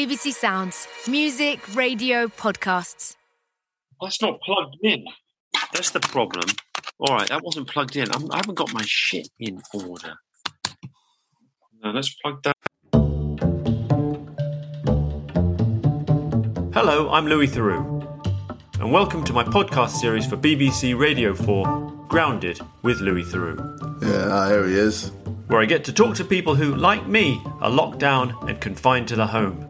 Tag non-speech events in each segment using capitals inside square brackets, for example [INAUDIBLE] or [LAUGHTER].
BBC Sounds. Music, radio, podcasts. That's not plugged in. That's the problem. All right, that wasn't plugged in. I'm, I haven't got my shit in order. No, let's plug that. Hello, I'm Louis Theroux, and welcome to my podcast series for BBC Radio 4, Grounded with Louis Theroux, Yeah, ah, here he is. where I get to talk to people who, like me, are locked down and confined to the home.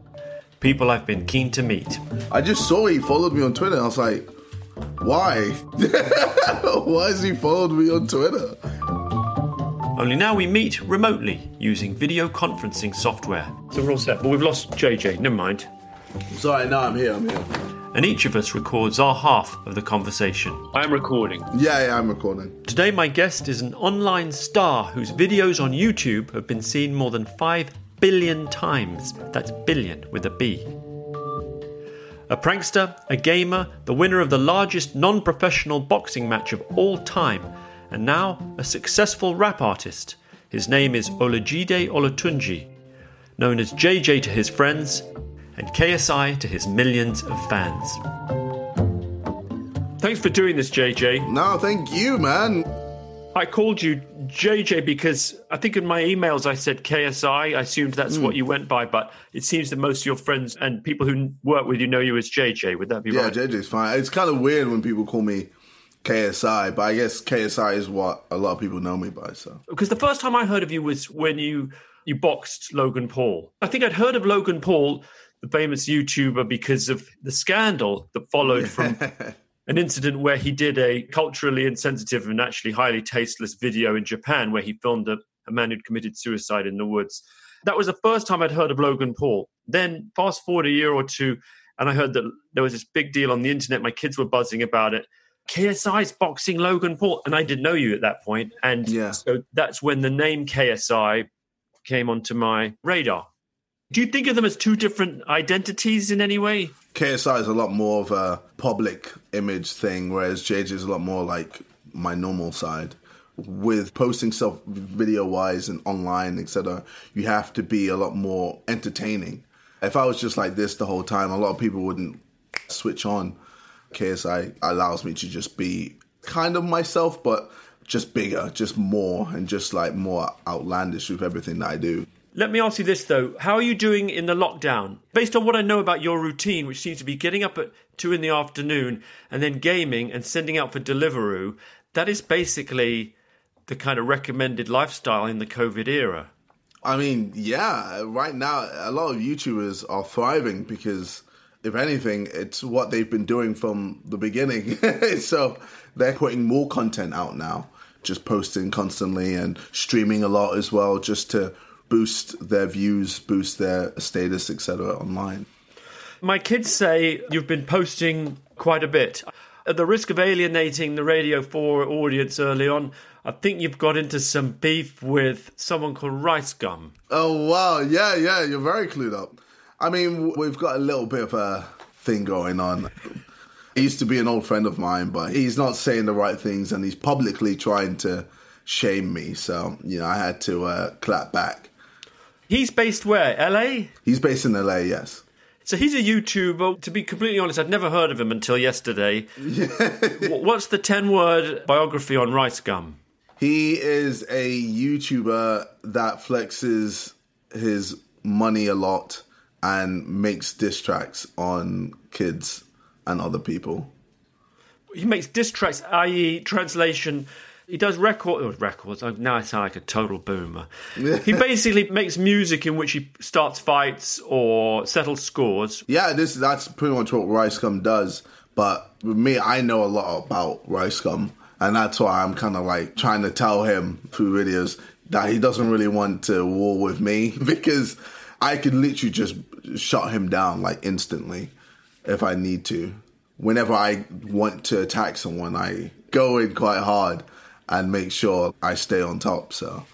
People I've been keen to meet. I just saw he followed me on Twitter. I was like, why? [LAUGHS] why has he followed me on Twitter? Only now we meet remotely using video conferencing software. So we're all set, but we've lost JJ, never mind. Sorry, no, I'm here. I'm here. And each of us records our half of the conversation. I am recording. Yeah, yeah, I'm recording. Today, my guest is an online star whose videos on YouTube have been seen more than 5 billion times. That's billion with a B. A prankster, a gamer, the winner of the largest non professional boxing match of all time, and now a successful rap artist. His name is Olajide Olatunji, known as JJ to his friends and KSI to his millions of fans. Thanks for doing this, JJ. No, thank you, man. I called you JJ because I think in my emails I said KSI. I assumed that's hmm. what you went by, but it seems that most of your friends and people who work with you know you as JJ. Would that be right? Yeah, right? JJ's fine. It's kind of weird when people call me KSI, but I guess KSI is what a lot of people know me by. So Because the first time I heard of you was when you you boxed Logan Paul. I think I'd heard of Logan Paul, the famous YouTuber, because of the scandal that followed from [LAUGHS] an incident where he did a culturally insensitive and actually highly tasteless video in Japan where he filmed a, a man who'd committed suicide in the woods. That was the first time I'd heard of Logan Paul. Then, fast forward a year or two, and I heard that there was this big deal on the internet. My kids were buzzing about it. KSI's boxing Logan Paul. And I didn't know you at that point. And Yeah. so that's when the name KSI came onto my radar. Do you think of them as two different identities in any way? KSI is a lot more of a public image thing, whereas JJ is a lot more like my normal side. With posting stuff video wise and online, etc., you have to be a lot more entertaining. If I was just like this the whole time, a lot of people wouldn't switch on. KSI allows me to just be kind of myself, but just bigger, just more, and just like more outlandish with everything that I do. Let me ask you this though. How are you doing in the lockdown? Based on what I know about your routine, which seems to be getting up at two in the afternoon and then gaming and sending out for Deliveroo, that is basically the kind of recommended lifestyle in the COVID era. I mean, yeah, right now a lot of YouTubers are thriving because if anything, it's what they've been doing from the beginning. [LAUGHS] so they're putting more content out now, just posting constantly and streaming a lot as well, just to boost their views, boost their status, etc. online. My kids say you've been posting quite a bit. At the risk of alienating the Radio 4 audience early on, I think you've got into some beef with someone called Rice Gum. Oh wow, yeah, yeah, you're very clued up. I mean, we've got a little bit of a thing going on. He used to be an old friend of mine, but he's not saying the right things, and he's publicly trying to shame me. So you know, I had to uh, clap back. He's based where? LA? He's based in LA, yes. So he's a YouTuber. To be completely honest, I'd never heard of him until yesterday. [LAUGHS] What's the 10 word biography on Rice Gum? He is a YouTuber that flexes his money a lot and makes diss tracks on kids and other people. He makes diss tracks, i.e., translation. He does record oh, records. Oh, Now I sound like a total boomer. [LAUGHS] he basically makes music in which he starts fights or settles scores. Yeah, this that's pretty much what Rice Gum does. But with me, I know a lot about Rice Gum, and that's why I'm kind of like trying to tell him through videos that he doesn't really want to war with me [LAUGHS] because I could literally just shut him down like instantly if I need to. Whenever I want to attack someone, I go in quite hard and make sure I stay on top. So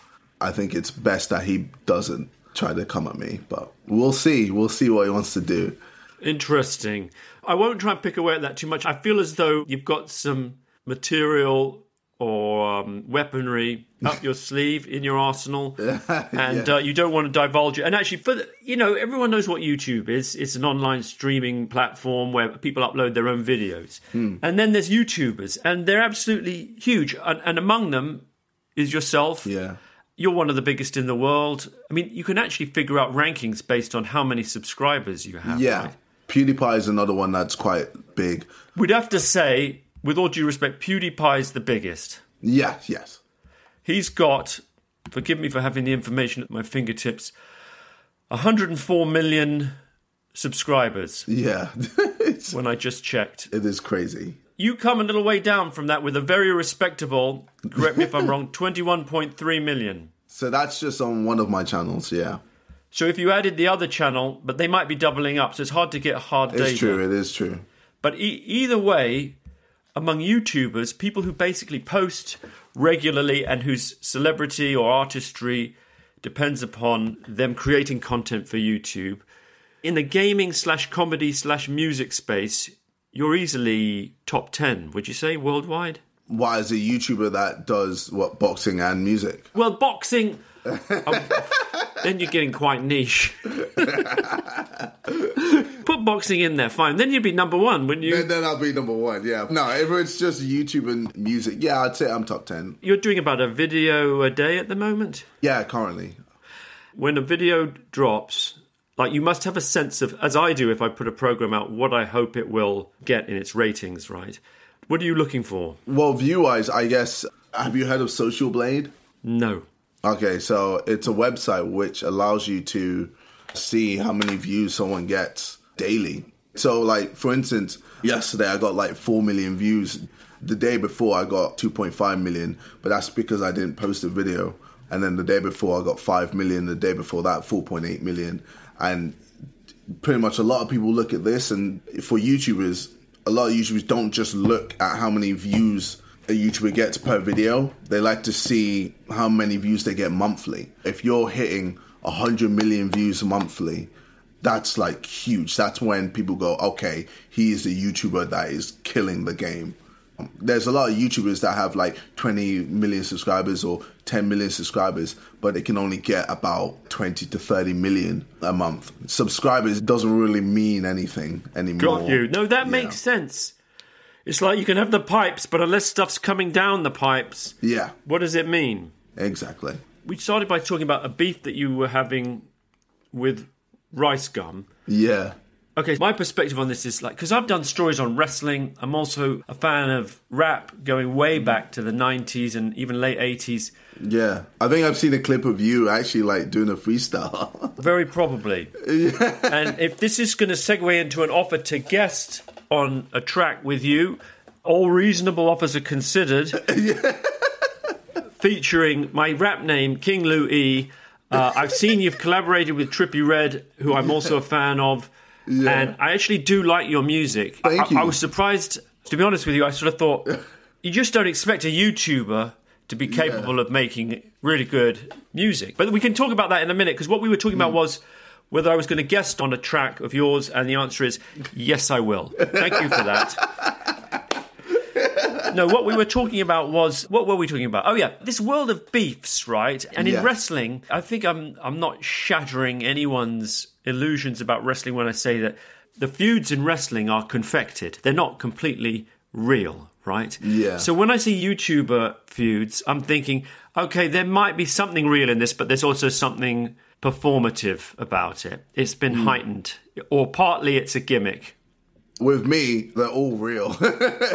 I think it's best that he doesn't try to come at me. But we'll see. We'll see what he wants to do. Interesting. I won't try and pick away at that too much. I feel as though you've got some material or um, weaponry up your sleeve in your arsenal, [LAUGHS] and uh, you don't want to divulge it. And actually, for the, you know, everyone knows what YouTube is. It's an online streaming platform where people upload their own videos, and then there's YouTubers, and they're absolutely huge. And, and among them is yourself. Yeah. You're one of the biggest in the world. I mean, you can actually figure out rankings based on how many subscribers you have. Yeah. right? PewDiePie is another one that's quite big. We'd have to say, with all due respect, PewDiePie's the biggest. Yes, yes. He's got, forgive me for having the information at my fingertips, 104 million subscribers Yeah. [LAUGHS] when I just checked. it is crazy. You come a little way down from that with a very respectable, correct me if I'm wrong, [LAUGHS] 21.3 million. So that's just on one of my channels, yeah. So if you added the other channel, but they might be doubling up, so it's hard to get hard data. It's true, it is true. But e- either way, among YouTubers, people who basically post regularly and whose celebrity or artistry depends upon them creating content for YouTube, in the gaming slash comedy slash music space, you're easily top 10, would you say, worldwide? Why is a YouTuber that does what boxing and music? Well, boxing. [LAUGHS] then you're getting quite niche. [LAUGHS] Put boxing in there, fine. Then you'd be number one, wouldn't you? Then, then I'll be number one, yeah. No, if it's just YouTube and music, yeah, I'd say I'm top 10. You're doing about a video a day at the moment. Yeah, currently. When a video drops, like you must have a sense of, as I do if I put a program out, what I hope it will get in its ratings, right? What are you looking for? Well, view wise, I guess, have you heard of Social Blade? No. Okay, so it's a website which allows you to see how many views someone gets daily. So, like, for instance, yesterday I got like 4 million views. The day before I got 2.5 million, but that's because I didn't post a video. And then the day before I got 5 million, the day before that 4.8 million. And pretty much a lot of people look at this, and for YouTubers, a lot of YouTubers don't just look at how many views a YouTuber gets per video. They like to see how many views they get monthly. If you're hitting 100 million views monthly, that's like huge. That's when people go, okay, he is a YouTuber that is killing the game. Um, there's a lot of YouTubers that have like 20 million subscribers or 10 million subscribers, but they can only get about 20 to 30 million a month. Subscribers doesn't really mean anything anymore. Got you. No, that Yeah. makes sense. It's like you can have the pipes, but unless stuff's coming down the pipes, Yeah, what does it mean? exactly. We started by talking about a beef that you were having with Rice Gum. Yeah. Okay, my perspective on this is like because I've done stories on wrestling. I'm also a fan of rap going way back to the 90s and even late 80s. Yeah, I think I've seen a clip of you actually like doing a freestyle. [LAUGHS] Very probably. and if this is going to segue into an offer to guest on a track with you, all reasonable offers are considered. [LAUGHS] Featuring my rap name, King Lou E. Uh, [LAUGHS] I've seen you've collaborated with Trippie Redd, who I'm also a fan of. And I actually do like your music. Thank I, you. I was surprised, to be honest with you, I sort of thought you just don't expect a YouTuber to be capable of making really good music. But we can talk about that in a minute because what we were talking Hmm. about was whether I was going to guest on a track of yours, and the answer is yes, I will. Thank you for that. No, what we were talking about was what were we talking about? Oh yeah, this world of beefs, right? And in Yeah. wrestling, I think I'm I'm not shattering anyone's illusions about wrestling when I say that the feuds in wrestling are confected. They're not completely real, right? Yeah. So when I see YouTuber feuds, I'm thinking, okay, there might be something real in this, but there's also something performative about it. It's been mm. heightened, or partly it's a gimmick. with me, they're all real.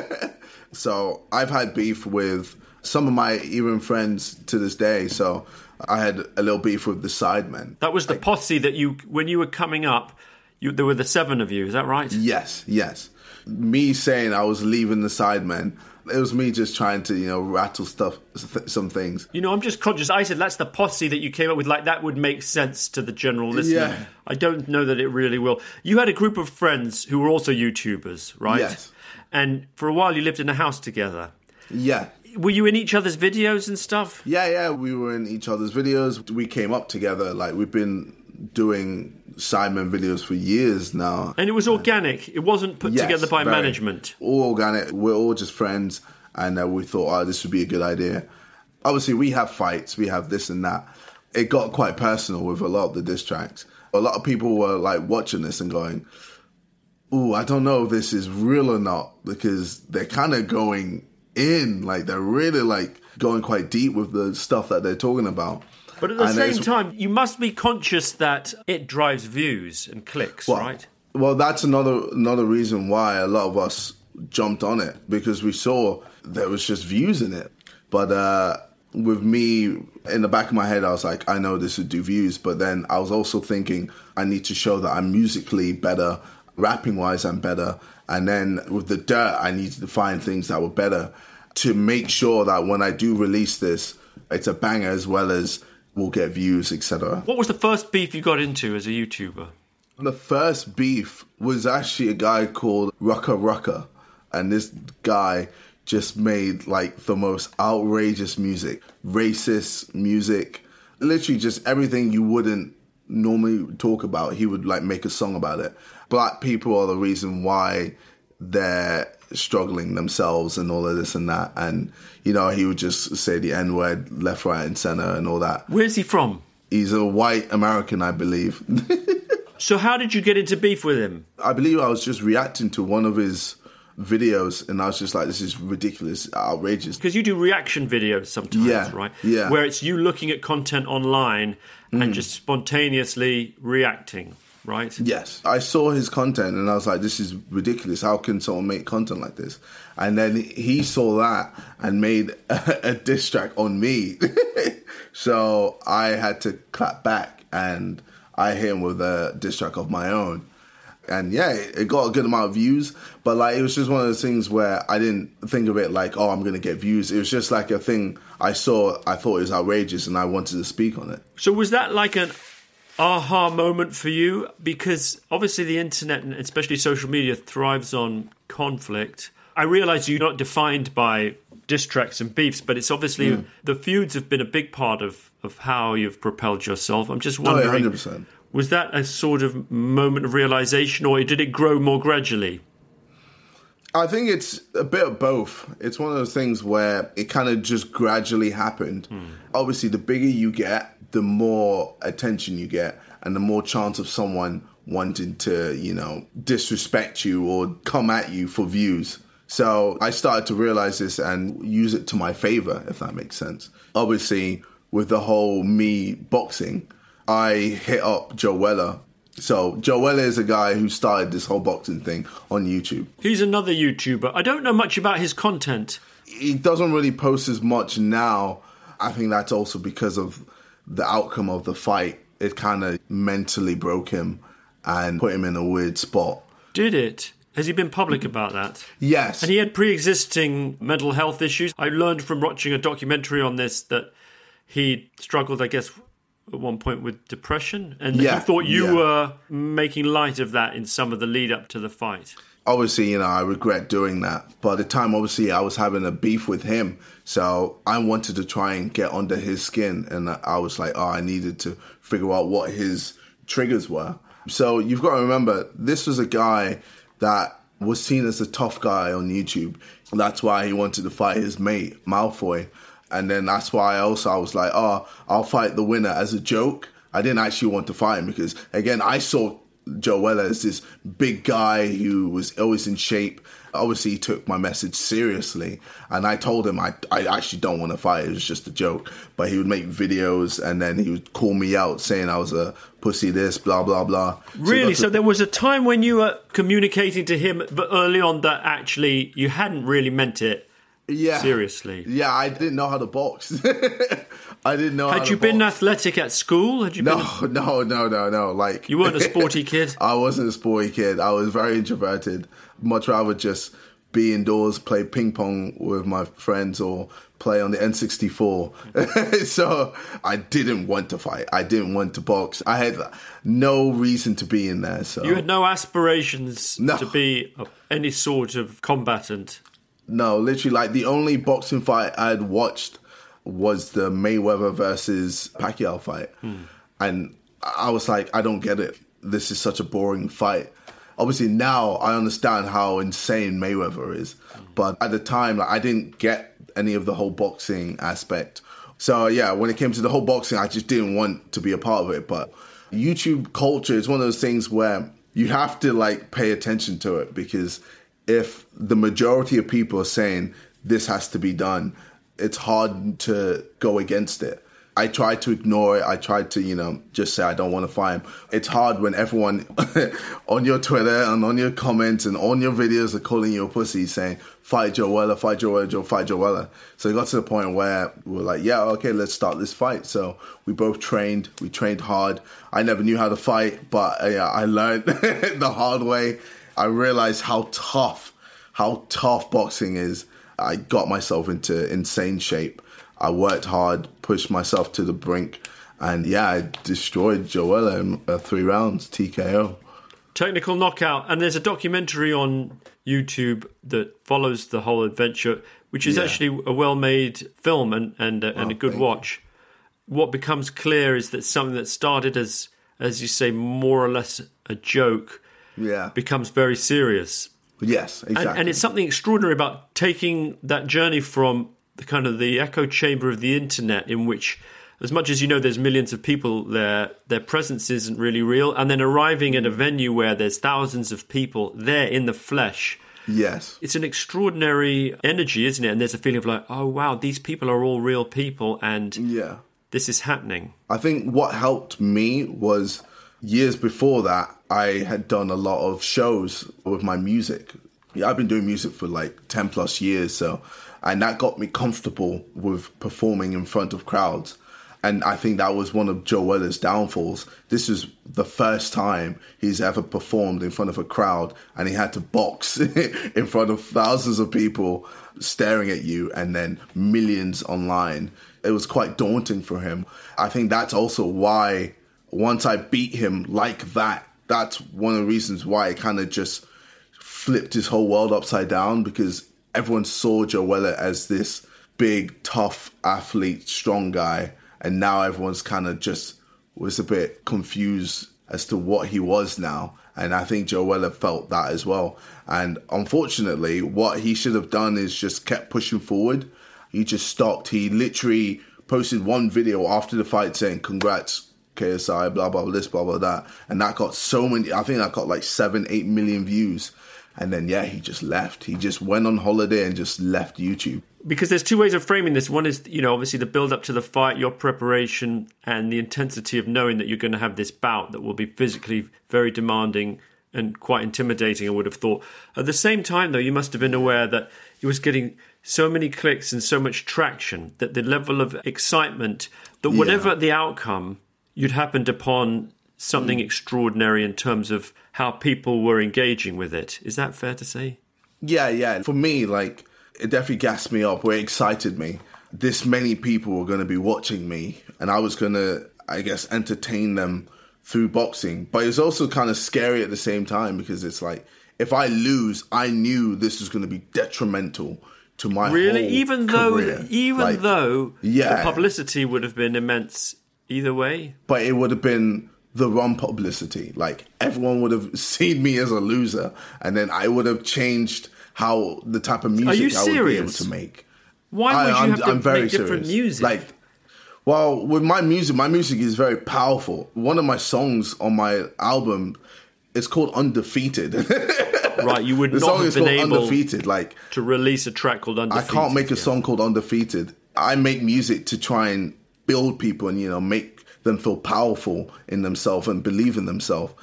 [LAUGHS] so I've had beef with some of my even friends to this day. So I had a little beef with the Sidemen. That was the posse that you, when you were coming up, you, there were the seven of you. Is that right? Yes, yes. Me saying I was leaving the Sidemen, it was me just trying to, you know, rattle stuff, some things. You know, I'm just conscious. I said that's the posse that you came up with. Like that would make sense to the general listener. Yeah. I don't know that it really will. You had a group of friends who were also YouTubers, right? Yes. And for a while, you lived in a house together. Yeah. Were you in each other's videos and stuff? Yeah, yeah, we were in each other's videos. We came up together. Like, we've been doing Sidemen videos for years now. And it was organic. It wasn't put Yes, together by very. management. All organic. We're all just friends. and uh, we thought, oh, this would be a good idea. Obviously, we have fights, we have this and that. It got quite personal with a lot of the diss tracks. A lot of people were like watching this and going, "Ooh, I don't know if this is real or not," because they're kind of going in, like they're really like going quite deep with the stuff that they're talking about. But at the And same time, you must be conscious that it drives views and clicks, Well, right? Well, that's another another reason why a lot of us jumped on it because we saw there was just views in it. But uh, with me in the back of my head, I was like, I know this would do views, but then I was also thinking I need to show that I'm musically better, rapping wise, I'm better, and then with the dirt, I needed to find things that were better to make sure that when I do release this, it's a banger as well as we'll get views, etc. What was the first beef you got into as a YouTuber? The first beef was actually a guy called Rucka Rucka, and this guy just made like the most outrageous music, racist music, literally just everything you wouldn't normally talk about. He would like make a song about it. Black people are the reason why they're struggling themselves and all of this and that. And, you know, he would just say the N word left, right, and center and all that. Where's he from? He's a white American, I believe. [LAUGHS] So how did you get into beef with him? I believe I was just reacting to one of his videos and I was just like, this is ridiculous, outrageous. Because you do reaction videos sometimes, Yeah, right? yeah. Mm. Where it's you looking at content online and just spontaneously reacting, right? Yes. I saw his content and I was like, this is ridiculous. How can someone make content like this? And then he saw that and made a, [LAUGHS] a diss track on me. [LAUGHS] so I had to clap back and I hit him with a diss track of my own. And yeah, it it got a good amount of views, but like it was just one of those things where I didn't think of it like, oh, I'm gonna get views. It was just like a thing I saw, I thought it was outrageous, and I wanted to speak on it. So was that like an aha moment for you? Because obviously the internet and especially social media thrives on conflict. I realise you're not defined by diss tracks and beefs, but it's obviously Hmm. the feuds have been a big part of, of how you've propelled yourself. I'm just Oh, yeah, wondering, 100%. was that a sort of moment of realization, or did it grow more gradually? I think it's a bit of both. It's one of those things where it kind of just gradually happened. Obviously, the bigger you get, the more attention you get, and the more chance of someone wanting to, you know, disrespect you or come at you for views. So I started to realize this and use it to my favor, if that makes sense. Obviously, with the whole me boxing, I hit up Joe Weller. So Joe Weller is a guy who started this whole boxing thing on YouTube. He's another YouTuber. I don't know much about his content. he doesn't really post as much now. I think that's also because of the outcome of the fight. It kind of mentally broke him and put him in a weird spot. Did it? Has he been public about that? Yes. And he had pre-existing mental health issues. I learned from watching a documentary on this that he struggled, I guess, at one point with depression, and Yeah, he thought you yeah. were making light of that in some of the lead up to the fight. obviously, you know, I regret doing that. But at the time, obviously, I was having a beef with him. So I wanted to try and get under his skin. And I was like, oh, I needed to figure out what his triggers were. So you've got to remember, this was a guy that was seen as a tough guy on YouTube. That's why he wanted to fight his mate, Malfoy. And then that's why also I was like, oh, I'll fight the winner as a joke. I didn't actually want to fight him because, again, I saw Joe Weller as this big guy who was always in shape. Obviously, he took my message seriously, and I told him I, I actually don't want to fight. It was just a joke. But he would make videos, and then he would call me out saying I was a pussy, this, blah blah blah. Really? got to- So there was a time when you uh, were communicating to him, but early on that actually you hadn't really meant it. yeah, seriously? Yeah, I didn't know how to box. [LAUGHS] I didn't know. how Had you been box. athletic at school? Had you been? No, [LAUGHS] no, no, no, no. Like You weren't a sporty [LAUGHS] kid. I wasn't a sporty kid. I was very introverted. Much rather just be indoors, play ping pong with my friends, or play on the N64. [LAUGHS] so I didn't want to fight. I didn't want to box. I had no reason to be in there. So You had no aspirations No. to be any sort of combatant. No, literally, like the only boxing fight I'd watched was the Mayweather versus Pacquiao fight, hmm. and I was like, I don't get it. This is such a boring fight. Obviously now I understand how insane Mayweather is, but at the time like, I didn't get any of the whole boxing aspect. So yeah, when it came to the whole boxing, I just didn't want to be a part of it. But YouTube culture is one of those things where you have to like pay attention to it because if the majority of people are saying this has to be done, it's hard to go against it. I tried to ignore it. I tried to, you know, just say I don't want to fight him. It's hard when everyone [LAUGHS] on your Twitter and on your comments and on your videos are calling you a pussy saying, fight Joe Weller, fight Joe Weller, fight Joe Weller. So it got to the point where we were like, yeah, okay, let's start this fight. So we both trained. We trained hard. I never knew how to fight, but uh, yeah, I learned [LAUGHS] the hard way. I realized how tough, how tough boxing is. I got myself into insane shape. I worked hard, pushed myself to the brink, and yeah, I destroyed Joe Weller in uh, three rounds, TKO. Technical knockout, and there's a documentary on YouTube that follows the whole adventure, which is Yeah. actually a well-made film and and, uh, and Oh, a good thank you. watch. What becomes clear is that something that started as, as you say, more or less a joke, Yeah. becomes very serious. Yes, And, exactly. and it's something extraordinary about taking that journey from the kind of the echo chamber of the internet, in which, as much as you know, there's millions of people there, their presence isn't really real, and then arriving at a venue where there's thousands of people there in the flesh. yes. It's an extraordinary energy, isn't it? And there's a feeling of like, oh wow, these people are all real people, and Yeah. this is happening. I think what helped me was years before that, I had done a lot of shows with my music. Yeah, I've been doing music for like 10 plus years, so, and that got me comfortable with performing in front of crowds. And I think that was one of Joe Weller's downfalls. This is the first time he's ever performed in front of a crowd, and he had to box [LAUGHS] in front of thousands of people staring at you and then millions online. It was quite daunting for him. I think that's also why once I beat him like that, that's one of the reasons why it kind of just flipped his whole world upside down because everyone saw Joe Weller as this big, tough athlete, strong guy, and now everyone's kind of just was a bit confused as to what he was now. And I think Joe Weller felt that as well. And unfortunately, what he should have done is just kept pushing forward. He just stopped. He literally posted one video after the fight saying, Congrats, KSI, blah, blah, blah, this, blah, blah, that. And that got so many, I think that got like seven, eight million views. And then, yeah, he just left. He just went on holiday and just left YouTube. because there's two ways of framing this. One is, you know, obviously the build up to the fight, your preparation, and the intensity of knowing that you're going to have this bout that will be physically very demanding and quite intimidating. I would have thought. At the same time, though, you must have been aware that he was getting so many clicks and so much traction that the level of excitement that whatever the outcome, you'd happened upon something mm. extraordinary in terms of how people were engaging with it. Is that fair to say? Yeah, yeah. For me, like, it definitely gassed me up, or it excited me. This many people were going to be watching me, and I was going to, I guess, entertain them through boxing. But it's also kind of scary at the same time because it's like, if I lose, I knew this was going to be detrimental to my Really, even though, career. even Like, though yeah. the publicity would have been immense either way. but it would have been the wrong publicity. Like everyone would have [LAUGHS] seen me as a loser, and then I would have changed how the type of music I would be able to make. Why would you I'm, have to I'm very make different serious. music? Like, well, with my music, my music is very powerful. One of my songs on my album is called "Undefeated." [LAUGHS] right, you would the not song have is been called able "Undefeated." Like, to release a track called "Undefeated." I can't make a song called "Undefeated." I make music to try and build people and you know make them feel powerful in themselves and believe in themselves.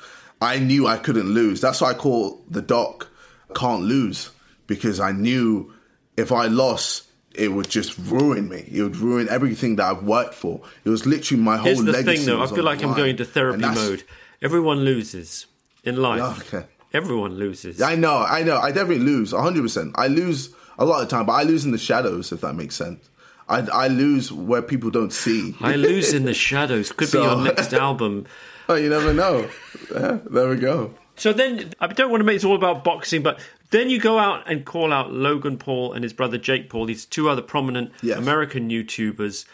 I knew I couldn't lose. That's why I call the doc "Can't Lose" because I knew if I lost. It would just ruin me. It would ruin everything that I've worked for. It was literally my whole Here's the legacy. thing, though. I feel like I'm going into therapy mode. Everyone loses in life. Okay. Everyone loses. I know, I know. I definitely lose 100%. I lose a lot of time, but I lose in the shadows, if that makes sense. I, I lose where people don't see. I lose in the [LAUGHS] shadows. Could So- be your [LAUGHS] next album. Oh, you never know. Yeah, there we go. So then, I don't want to make this all about boxing, but then you go out and call out Logan Paul and his brother Jake Paul, these two other prominent Yes. American YouTubers,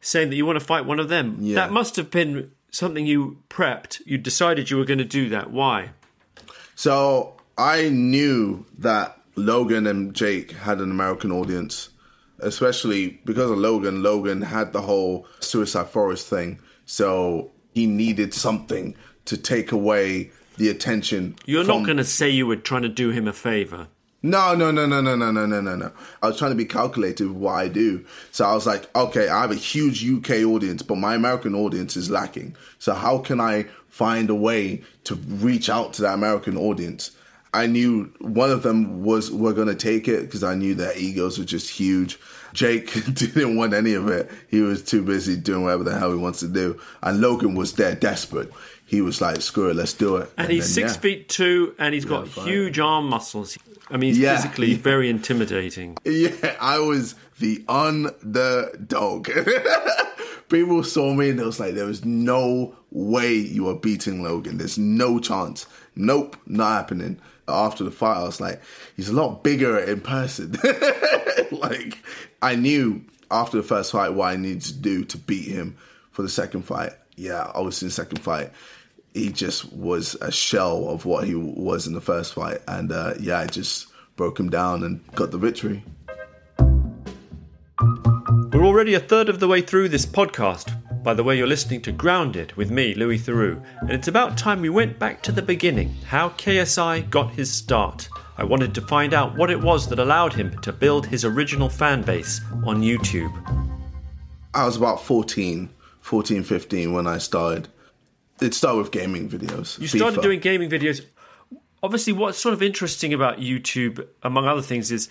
saying that you want to fight one of them. Yeah. That must have been something you prepped. You decided you were going to do that. Why? So I knew that Logan and Jake had an American audience, especially because of Logan. Logan had the whole Suicide Forest thing, so he needed something to take away the attention. You're from- not going to say you were trying to do him a favor. No, no, no, no, no, no, no, no, no, no. I was trying to be calculated with what I do. So I was like, okay, I have a huge UK audience, but my American audience is lacking. So how can I find a way to reach out to that American audience? I knew one of them was were going to take it because I knew their egos were just huge. Jake [LAUGHS] didn't want any of it. He was too busy doing whatever the hell he wants to do. And Logan was there desperate. He was like, screw it, let's do it. And, he's then, six yeah. feet two, and he's got fine. huge arm muscles. I mean, he's Yeah. physically [LAUGHS] very intimidating. Yeah, I was the underdog. [LAUGHS] People saw me and it was like, there was no way you are beating Logan. There's no chance. Nope, not happening. After the fight, I was like, he's a lot bigger in person. [LAUGHS] like, I knew after the first fight what I needed to do to beat him for the second fight. Yeah, obviously, in the second fight, he just was a shell of what he was in the first fight. And uh, yeah, I just broke him down and got the victory. We're already a third of the way through this podcast. By the way, you're listening to Grounded with me, Louis Theroux, and it's about time we went back to the beginning how KSI got his start. I wanted to find out what it was that allowed him to build his original fan base on YouTube. I was about 14, 14, 15 when I started. It started with gaming videos. You started FIFA. doing gaming videos. Obviously, what's sort of interesting about YouTube, among other things, is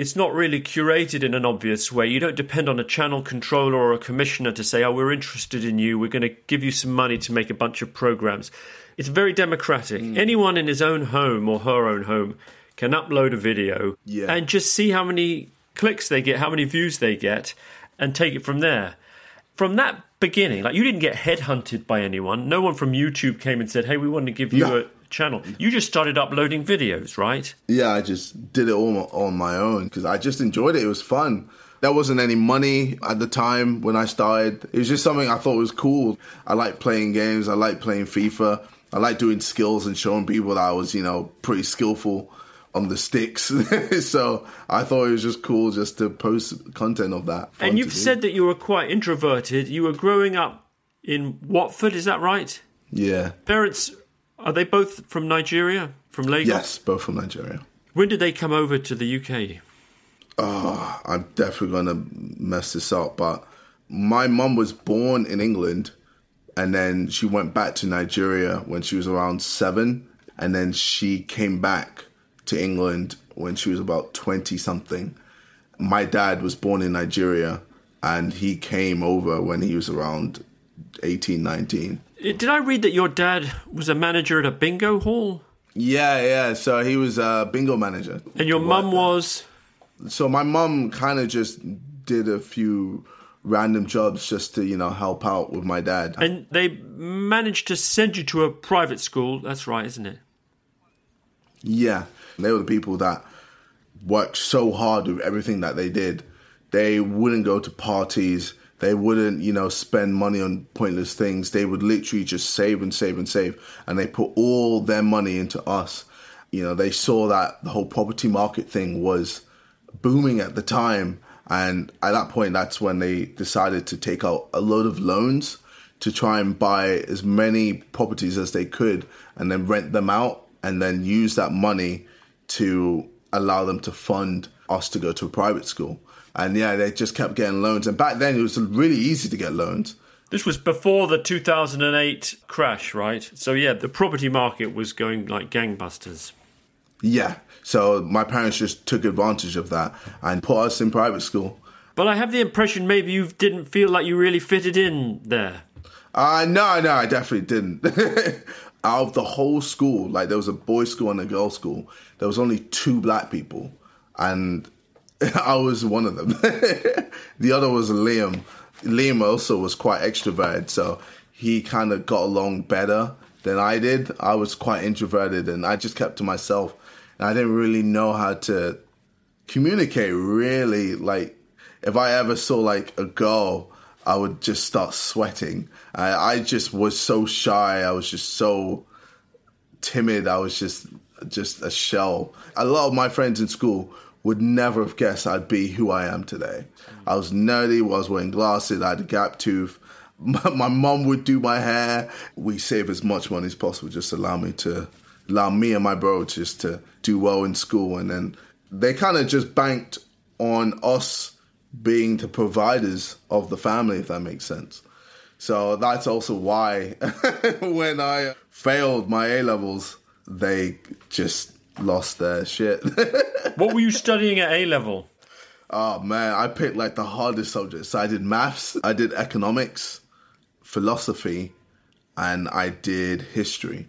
it's not really curated in an obvious way. You don't depend on a channel controller or a commissioner to say, oh, we're interested in you, we're going to give you some money to make a bunch of programs. It's very democratic. Mm. Anyone in his own home or her own home can upload a video Yeah. and just see how many clicks they get, how many views they get, and take it from there. From that beginning, like you didn't get headhunted by anyone. No one from YouTube came and said, "Hey, we want to give you No. a channel." You just started uploading videos, right? Yeah, I just did it all on my own because I just enjoyed it. It was fun. There wasn't any money at the time when I started. It was just something I thought was cool. I like playing games. I like playing FIFA. I like doing skills and showing people that I was, you know, pretty skillful on the sticks. [LAUGHS] so I thought it was just cool just to post content of that. And you've said that you were quite introverted. You were growing up in Watford, is that right? yeah, Parents are they both from Nigeria, from Lagos? yes, both from Nigeria. When did they come over to the UK? Oh, ah, I'm definitely gonna mess this up, but my mum was born in England, and then she went back to Nigeria when she was around seven, and then she came back to England when she was about twenty something. My dad was born in Nigeria, and he came over when he was around 18, 19. Eh, Did I read that your dad was a manager at a bingo hall? Yeah, yeah. So he was a bingo manager, And your mum was so my mum kind of just did a few random jobs just to you know help out with my dad And they managed to send you to a private school. That's right, isn't it? yeah they were the people that worked so hard with everything that they did they wouldn't go to parties they wouldn't you know spend money on pointless things. They would literally just save and save and save. And they put all their money into us. You know they saw that the whole property market thing was booming at the time. And at that point that's when they decided to take out a load of loans to try and buy as many properties as they could and then rent them out and then use that money to allow them to fund us to go to a private school and yeah they just kept getting loans and back then it was really easy to get loans This was before the 2008 crash, right? So, yeah, the property market was going like gangbusters. yeah so my parents just took advantage of that and put us in private school But I have the impression maybe you didn't feel like you really fitted in there. Uh no, no, I definitely didn't. [LAUGHS] Out of the whole school, like there was a boys' school and a girls' school, there was only two black people, and [LAUGHS] I was one of them. [LAUGHS] the other was Liam. Liam also was quite extroverted, so he kind of got along better than I did. I was quite introverted, and I just kept to myself, and I didn't really know how to communicate. Really, like if I ever saw like a girl, I would just start sweating. I, I just was so shy. I was just so timid. I was just just a shell. A lot of my friends in school would never have guessed I'd be who I am today. I was nerdy, I was wearing glasses, I had a gap tooth. [LAUGHS] My, mom would do my hair. We save as much money as possible, just allow me to allow me and my bro just to do well in school. And then they kind of just banked on us being the providers of the family, if that makes sense. So that's also why [LAUGHS] when I failed my A levels, they just lost their shit. [LAUGHS] what were you studying at A level? Oh man, I picked like the hardest subjects. So I did maths, I did economics, philosophy, and I did history.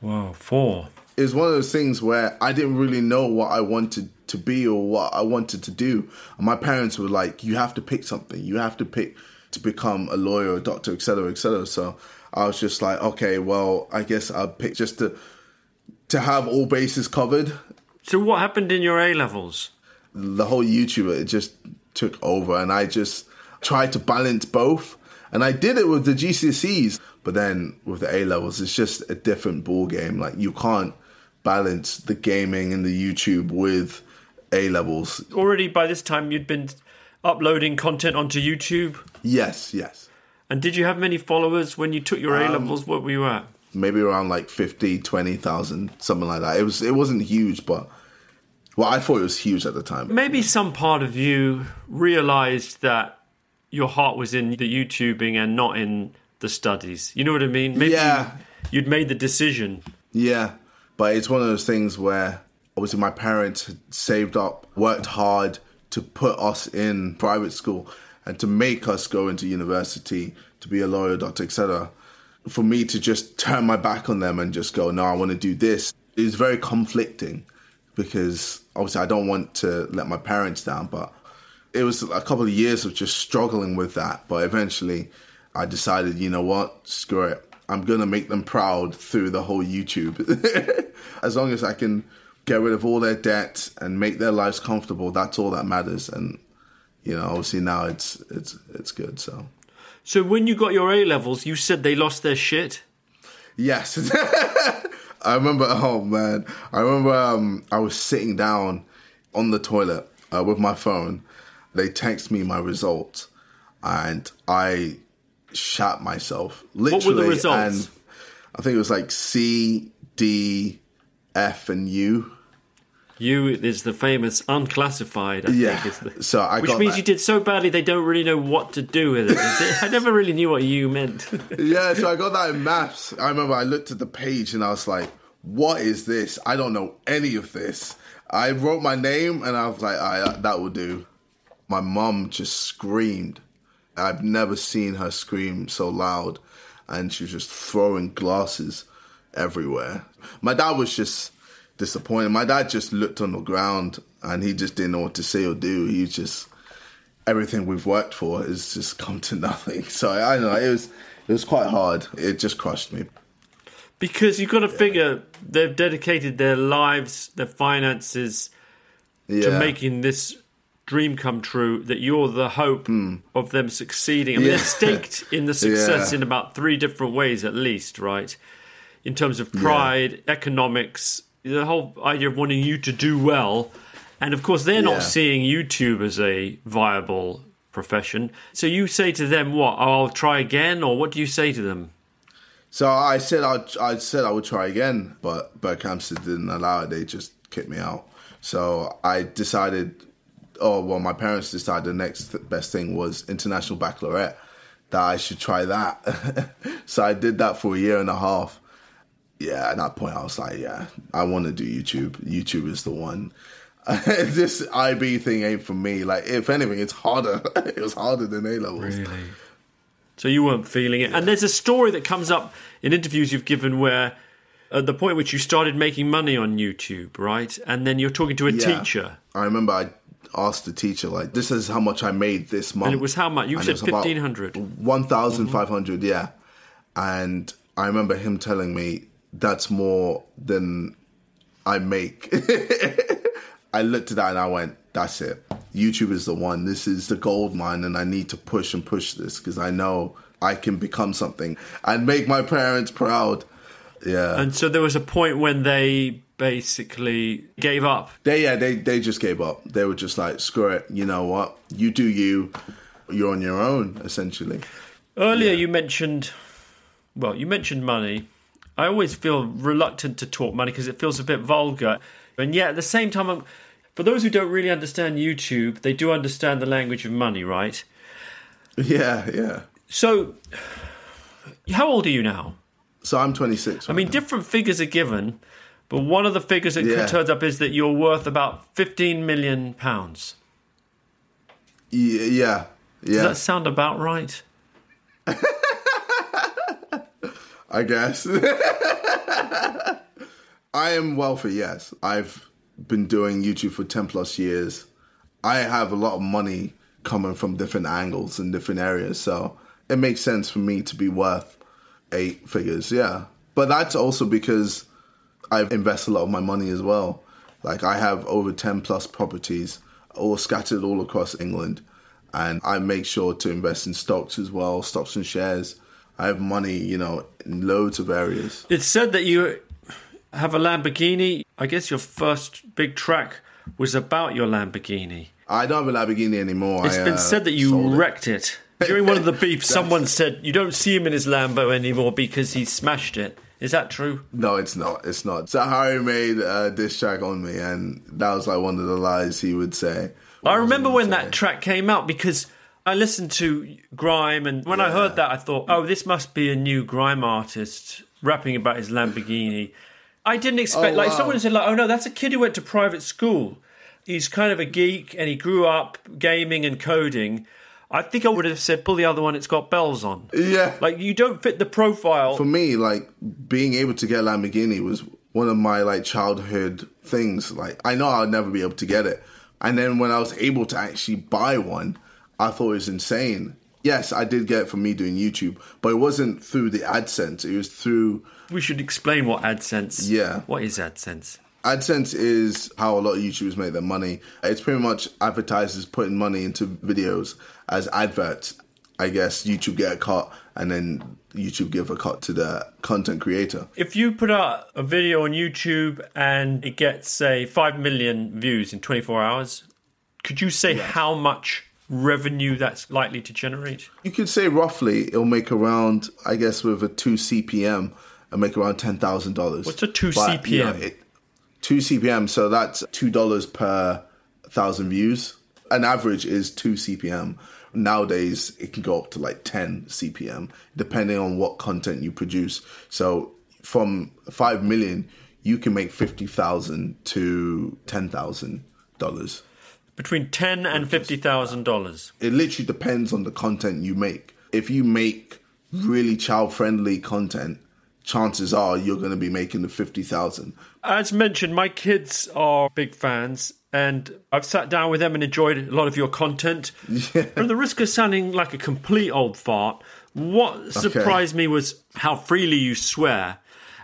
Wow, four. It was one of those things where I didn't really know what I wanted to be or what I wanted to do. And my parents were like, "You have to pick something. You have to pick." to become a lawyer, a doctor, etc., etc. So I was just like, okay, well, I guess I'll pick just to to have all bases covered. So what happened in your A levels? The whole YouTuber it just took over, and I just tried to balance both. And I did it with the GCSEs, but then with the A levels, it's just a different ball game. Like you can't balance the gaming and the YouTube with A levels. Already by this time, you'd been uploading content onto YouTube? Yes, yes. And did you have many followers when you took your A levels? Um, what were you at? Maybe around like 50, 20,000, something like that. It was it wasn't huge, but well, I thought it was huge at the time. Maybe some part of you realized that your heart was in the YouTubing and not in the studies. You know what I mean? Maybe yeah. you'd made the decision. Yeah. But it's one of those things where obviously my parents saved up, worked hard, to put us in private school and to make us go into university to be a lawyer, doctor, etc. For me to just turn my back on them and just go, no, I want to do this is very conflicting because obviously I don't want to let my parents down, but it was a couple of years of just struggling with that. But eventually I decided, you know what, screw it. I'm going to make them proud through the whole YouTube. [LAUGHS] as long as I can get rid of all their debt and make their lives comfortable. That's all that matters. And you know, obviously now it's it's it's good. So, so when you got your A levels, you said they lost their shit. Yes, [LAUGHS] I remember. Oh man, I remember. Um, I was sitting down on the toilet uh, with my phone. They text me my results, and I shat myself. Literally, what were the results? And I think it was like C, D, F, and U. You is the famous unclassified. I yeah. The, so I which means that. you did so badly they don't really know what to do with it. I never really knew what you meant. [LAUGHS] yeah, so I got that in maths. I remember I looked at the page and I was like, "What is this? I don't know any of this." I wrote my name and I was like, right, "That will do." My mom just screamed. I've never seen her scream so loud, and she was just throwing glasses everywhere. My dad was just disappointed. My dad just looked on the ground and he just didn't know what to say or do. He just everything we've worked for has just come to [LAUGHS] nothing. So I, know it was it was quite hard. It just crushed me. Because you've got to yeah. figure they've dedicated their lives, their finances yeah. to making this dream come true. That you're the hope mm. of them succeeding. I mean, yeah. they're staked in the [LAUGHS] success in about three different ways, at least, right? In terms of pride, economics, the whole idea of wanting you to do well. And of course, they're not seeing YouTube as a viable profession. So you say to them, "What? Oh, I'll try again," or what do you say to them? So I said I, I said I would try again, but Berkhamsted didn't allow it. They just kicked me out. So I decided, oh well, my parents decided the next best thing was international baccalaureate. That I should try that. [LAUGHS] so I did that for a year and a half yeah, at that point I was like, yeah, I want to do YouTube. YouTube is the one. [LAUGHS] this IB thing ain't for me. Like, if anything, it's harder. [LAUGHS] it was harder than A levels. Really? So you weren't feeling it. And there's a story that comes up in interviews you've given where at the point at which you started making money on YouTube, right? And then you're talking to a yeah. teacher. I remember I asked the teacher, like, this is how much I made this month. And it was how much? You and said 1500 1500 mm-hmm. yeah. And I remember him telling me, that's more than I make. [LAUGHS] I looked at that and I went, that's it. YouTube is the one. This is the gold mine, and I need to push and push this because I know I can become something and make my parents proud. Yeah. And so there was a point when they basically gave up. They yeah, they they just gave up. They were just like, screw it. You know what? You do you. You're on your own, essentially. Earlier, you mentioned, well, you mentioned money. I always feel reluctant to talk money because it feels a bit vulgar. And yet, at the same time, I'm, for those who don't really understand YouTube, they do understand the language of money, right? [LAUGHS] Yeah, yeah. So, how old are you now? So I'm 26. I mean, different figures are given, but one of the figures that Yeah. turns up is that you're worth about 15 million pounds. Y- yeah, Does that sound about right? [LAUGHS] I guess. [LAUGHS] I am wealthy, yes. I've been doing YouTube for 10 plus years. I have a lot of money coming from different angles and different areas. So it makes sense for me to be worth eight figures, yeah. But that's also because I've invested a lot of my money as well. Like I have over 10 plus properties all scattered all across England. And I make sure to invest in stocks as well, stocks and shares. I have money, you know, in loads of areas. It's said that you have a Lamborghini. I guess your first big track was about your Lamborghini. I don't have a Lamborghini anymore. It's I, been uh, said that you sold it. wrecked it. During one of the [LAUGHS] beefs, someone said you don't see him in his Lambo anymore because he smashed it. Is that true? No, it's not. It's not. So Harry made a diss track on me, and that was like one of the lies he would say. I remember when say. that track came out because I listened to Grime, and when I heard that, I thought, oh, this must be a new Grime artist rapping about his Lamborghini. I didn't expect, Oh, like, wow. someone said, like, oh no, that's a kid who went to private school. He's kind of a geek, and he grew up gaming and coding. I think I would have said, pull the other one, it's got bells on. Yeah. Like, you don't fit the profile. for me, like being able to get a Lamborghini was one of my like childhood things. Like I know I'll never be able to get it, and then when I was able to actually buy one, I thought it was insane. Yes, I did get it from me doing YouTube, but it wasn't through the AdSense. It was through we should explain what AdSense. Yeah. What is AdSense? AdSense is how a lot of YouTubers make their money. It's pretty much advertisers putting money into videos as adverts. I guess YouTube get a cut, and then YouTube give a cut to the content creator. If you put out a video on YouTube and it gets, say, 5 million views in 24 hours, could you say how much revenue that's likely to generate? You could say roughly it'll make around, I guess, with a two CPM, it'll make around ten thousand dollars. What's a 2 CPM? two CPM, so that's two dollars per thousand views. An average is two CPM. Nowadays, it can go up to like ten CPM, depending on what content you produce. So from five million, you can make fifty thousand to ten thousand dollars. Between ten and $50,000. it literally depends on the content you make. If you make really child friendly content, chances are you're going to be making the 50,000. As mentioned, my kids are big fans, and I've sat down with them and enjoyed a lot of your content. But at the risk of sounding like a complete old fart, what surprised me was how freely you swear.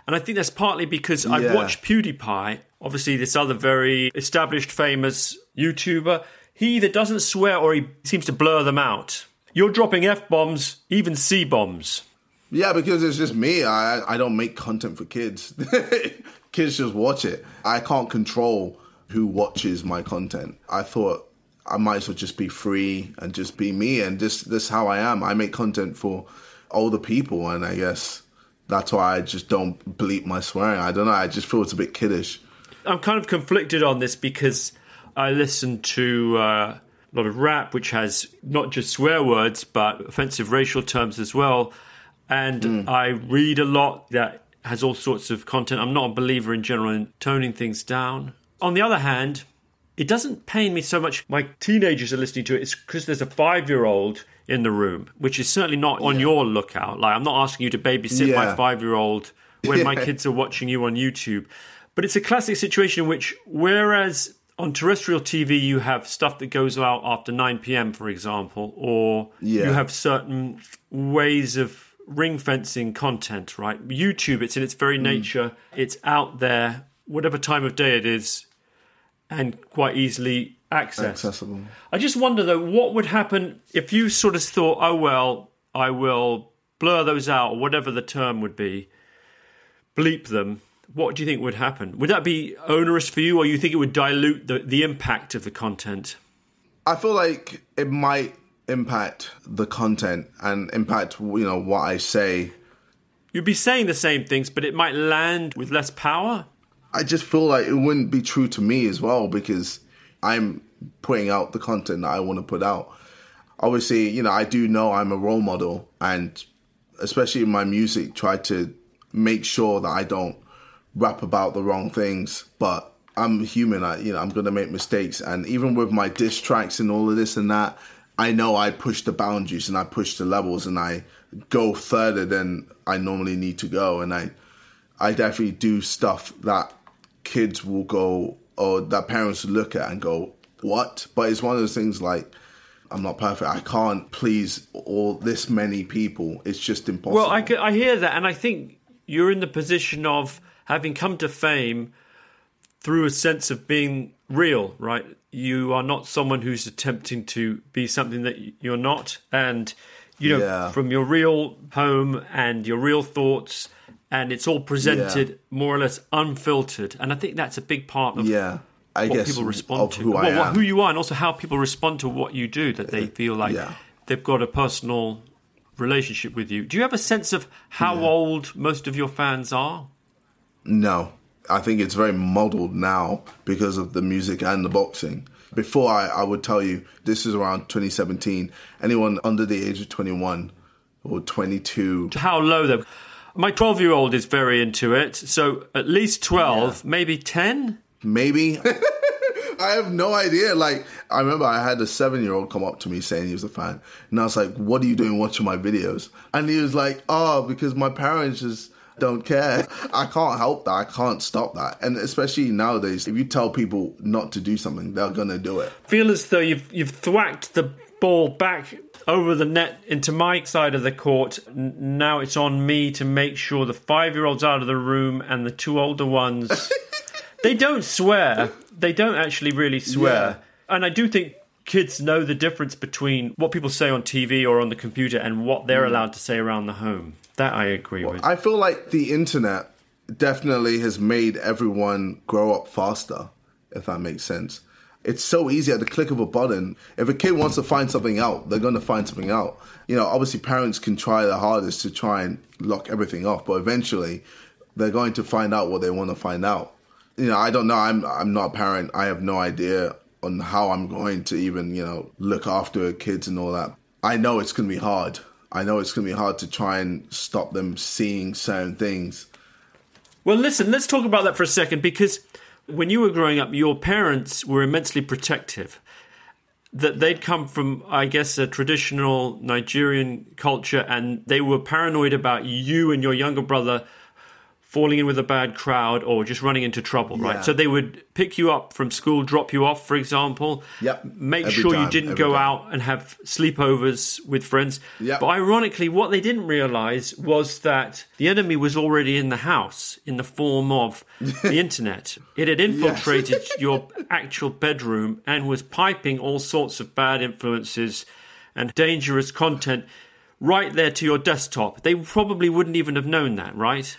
And I think that's partly because I've watched PewDiePie, obviously, this other very established, famous YouTuber. He either doesn't swear or he seems to blur them out. You're dropping F bombs, even C bombs. Yeah, because it's just me. I I don't make content for kids. [LAUGHS] kids just watch it. I can't control who watches my content. I thought I might as well just be free and just be me and just this is how I am. I make content for older people and I guess that's why I just don't bleep my swearing. I don't know. I just feel it's a bit kiddish. I'm kind of conflicted on this because I listen to uh, a lot of rap, which has not just swear words but offensive racial terms as well. And I read a lot that has all sorts of content. I'm not a believer in general in toning things down. On the other hand, it doesn't pain me so much. My teenagers are listening to it. It's because there's a five year old in the room, which is certainly not on your lookout. Like, I'm not asking you to babysit my five year old when my [LAUGHS] kids are watching you on YouTube. But it's a classic situation in which, whereas on terrestrial TV you have stuff that goes out after 9 p.m., for example, or Yeah. you have certain ways of ring fencing content, right? YouTube, it's in its very mm. nature, it's out there, whatever time of day it is, and quite easily accessed. Accessible. I just wonder though, what would happen if you sort of thought, oh well, I will blur those out, or whatever the term would be. bleep them, what do you think would happen? Would that be onerous for you, or you think it would dilute the, the impact of the content? I feel like it might impact the content and impact you know what I say. You'd be saying the same things, but it might land with less power. I just feel like it wouldn't be true to me as well because I'm putting out the content that I want to put out. Obviously, you know, I do know I'm a role model and especially in my music try to make sure that I don't rap about the wrong things, but I'm human. I, you know, I'm going to make mistakes. And even with my diss tracks and all of this and that, I know I push the boundaries and I push the levels and I go further than I normally need to go. And I, I definitely do stuff that kids will go or that parents will look at and go, what? But it's one of those things like, I'm not perfect. I can't please all this many people. It's just impossible. Well, I, I hear that, and I think you're in the position of having come to fame through a sense of being real, right? You are not someone who's attempting to be something that you're not, and you know Yeah. from your real home and your real thoughts, and it's all presented Yeah. more or less unfiltered, and I think that's a big part of yeah, I what guess people respond to, who Well, what- who you are, and also how people respond to what you do. That they uh, feel like yeah. they've got a personal relationship with you. Do you have a sense of how old most of your fans are? No, I think it's very muddled now because of the music and the boxing. Before I, I would tell you this is around 2017. Anyone under the age of 21 or 22, How low though? My twelve-year-old is very into it, so at least twelve, maybe ten. maybe. [LAUGHS] I have no idea. Like, I remember I had a seven year old come up to me saying he was a fan. And I was like, What are you doing watching my videos? And he was like, Oh, because my parents just don't care. I can't help that. I can't stop that. And especially nowadays, if you tell people not to do something, they're going to do it. Feel as though you've you've thwacked the ball back over the net into my side of the court. Now it's on me to make sure the five-year-old's out of the room and the two older ones. [LAUGHS] they don't swear. They don't actually really swear. And I do think kids know the difference between what people say on TV or on the computer and what they're mm. allowed to say around the home. That I agree with. I feel like the internet definitely has made everyone grow up faster, if that makes sense. It's so easy at the click of a button. If a kid wants to find something out, they're going to find something out. You know, obviously, parents can try their hardest to try and lock everything off, but eventually, they're going to find out what they want to find out. You know, I don't know. I'm I'm not a parent. I have no idea on how I'm going to even you know look after kids and all that. I know it's going to be hard. I know it's going to be hard to try and stop them seeing certain things. Well, listen, let's talk about that for a second because when you were growing up, your parents were immensely protective. That they'd come from, I guess, a traditional Nigerian culture and they were paranoid about you and your younger brother falling in with a bad crowd or just running into trouble, Yeah. right? So they would pick you up from school, drop you off, for example. Yep. Make Every sure you didn't go time. out and have sleepovers with friends. Yep. But ironically, what they didn't realize was that the enemy was already in the house in the form of [LAUGHS] the internet. It had infiltrated [LAUGHS] your actual bedroom and was piping all sorts of bad influences and dangerous content right there to your desktop. They probably wouldn't even have known that, right?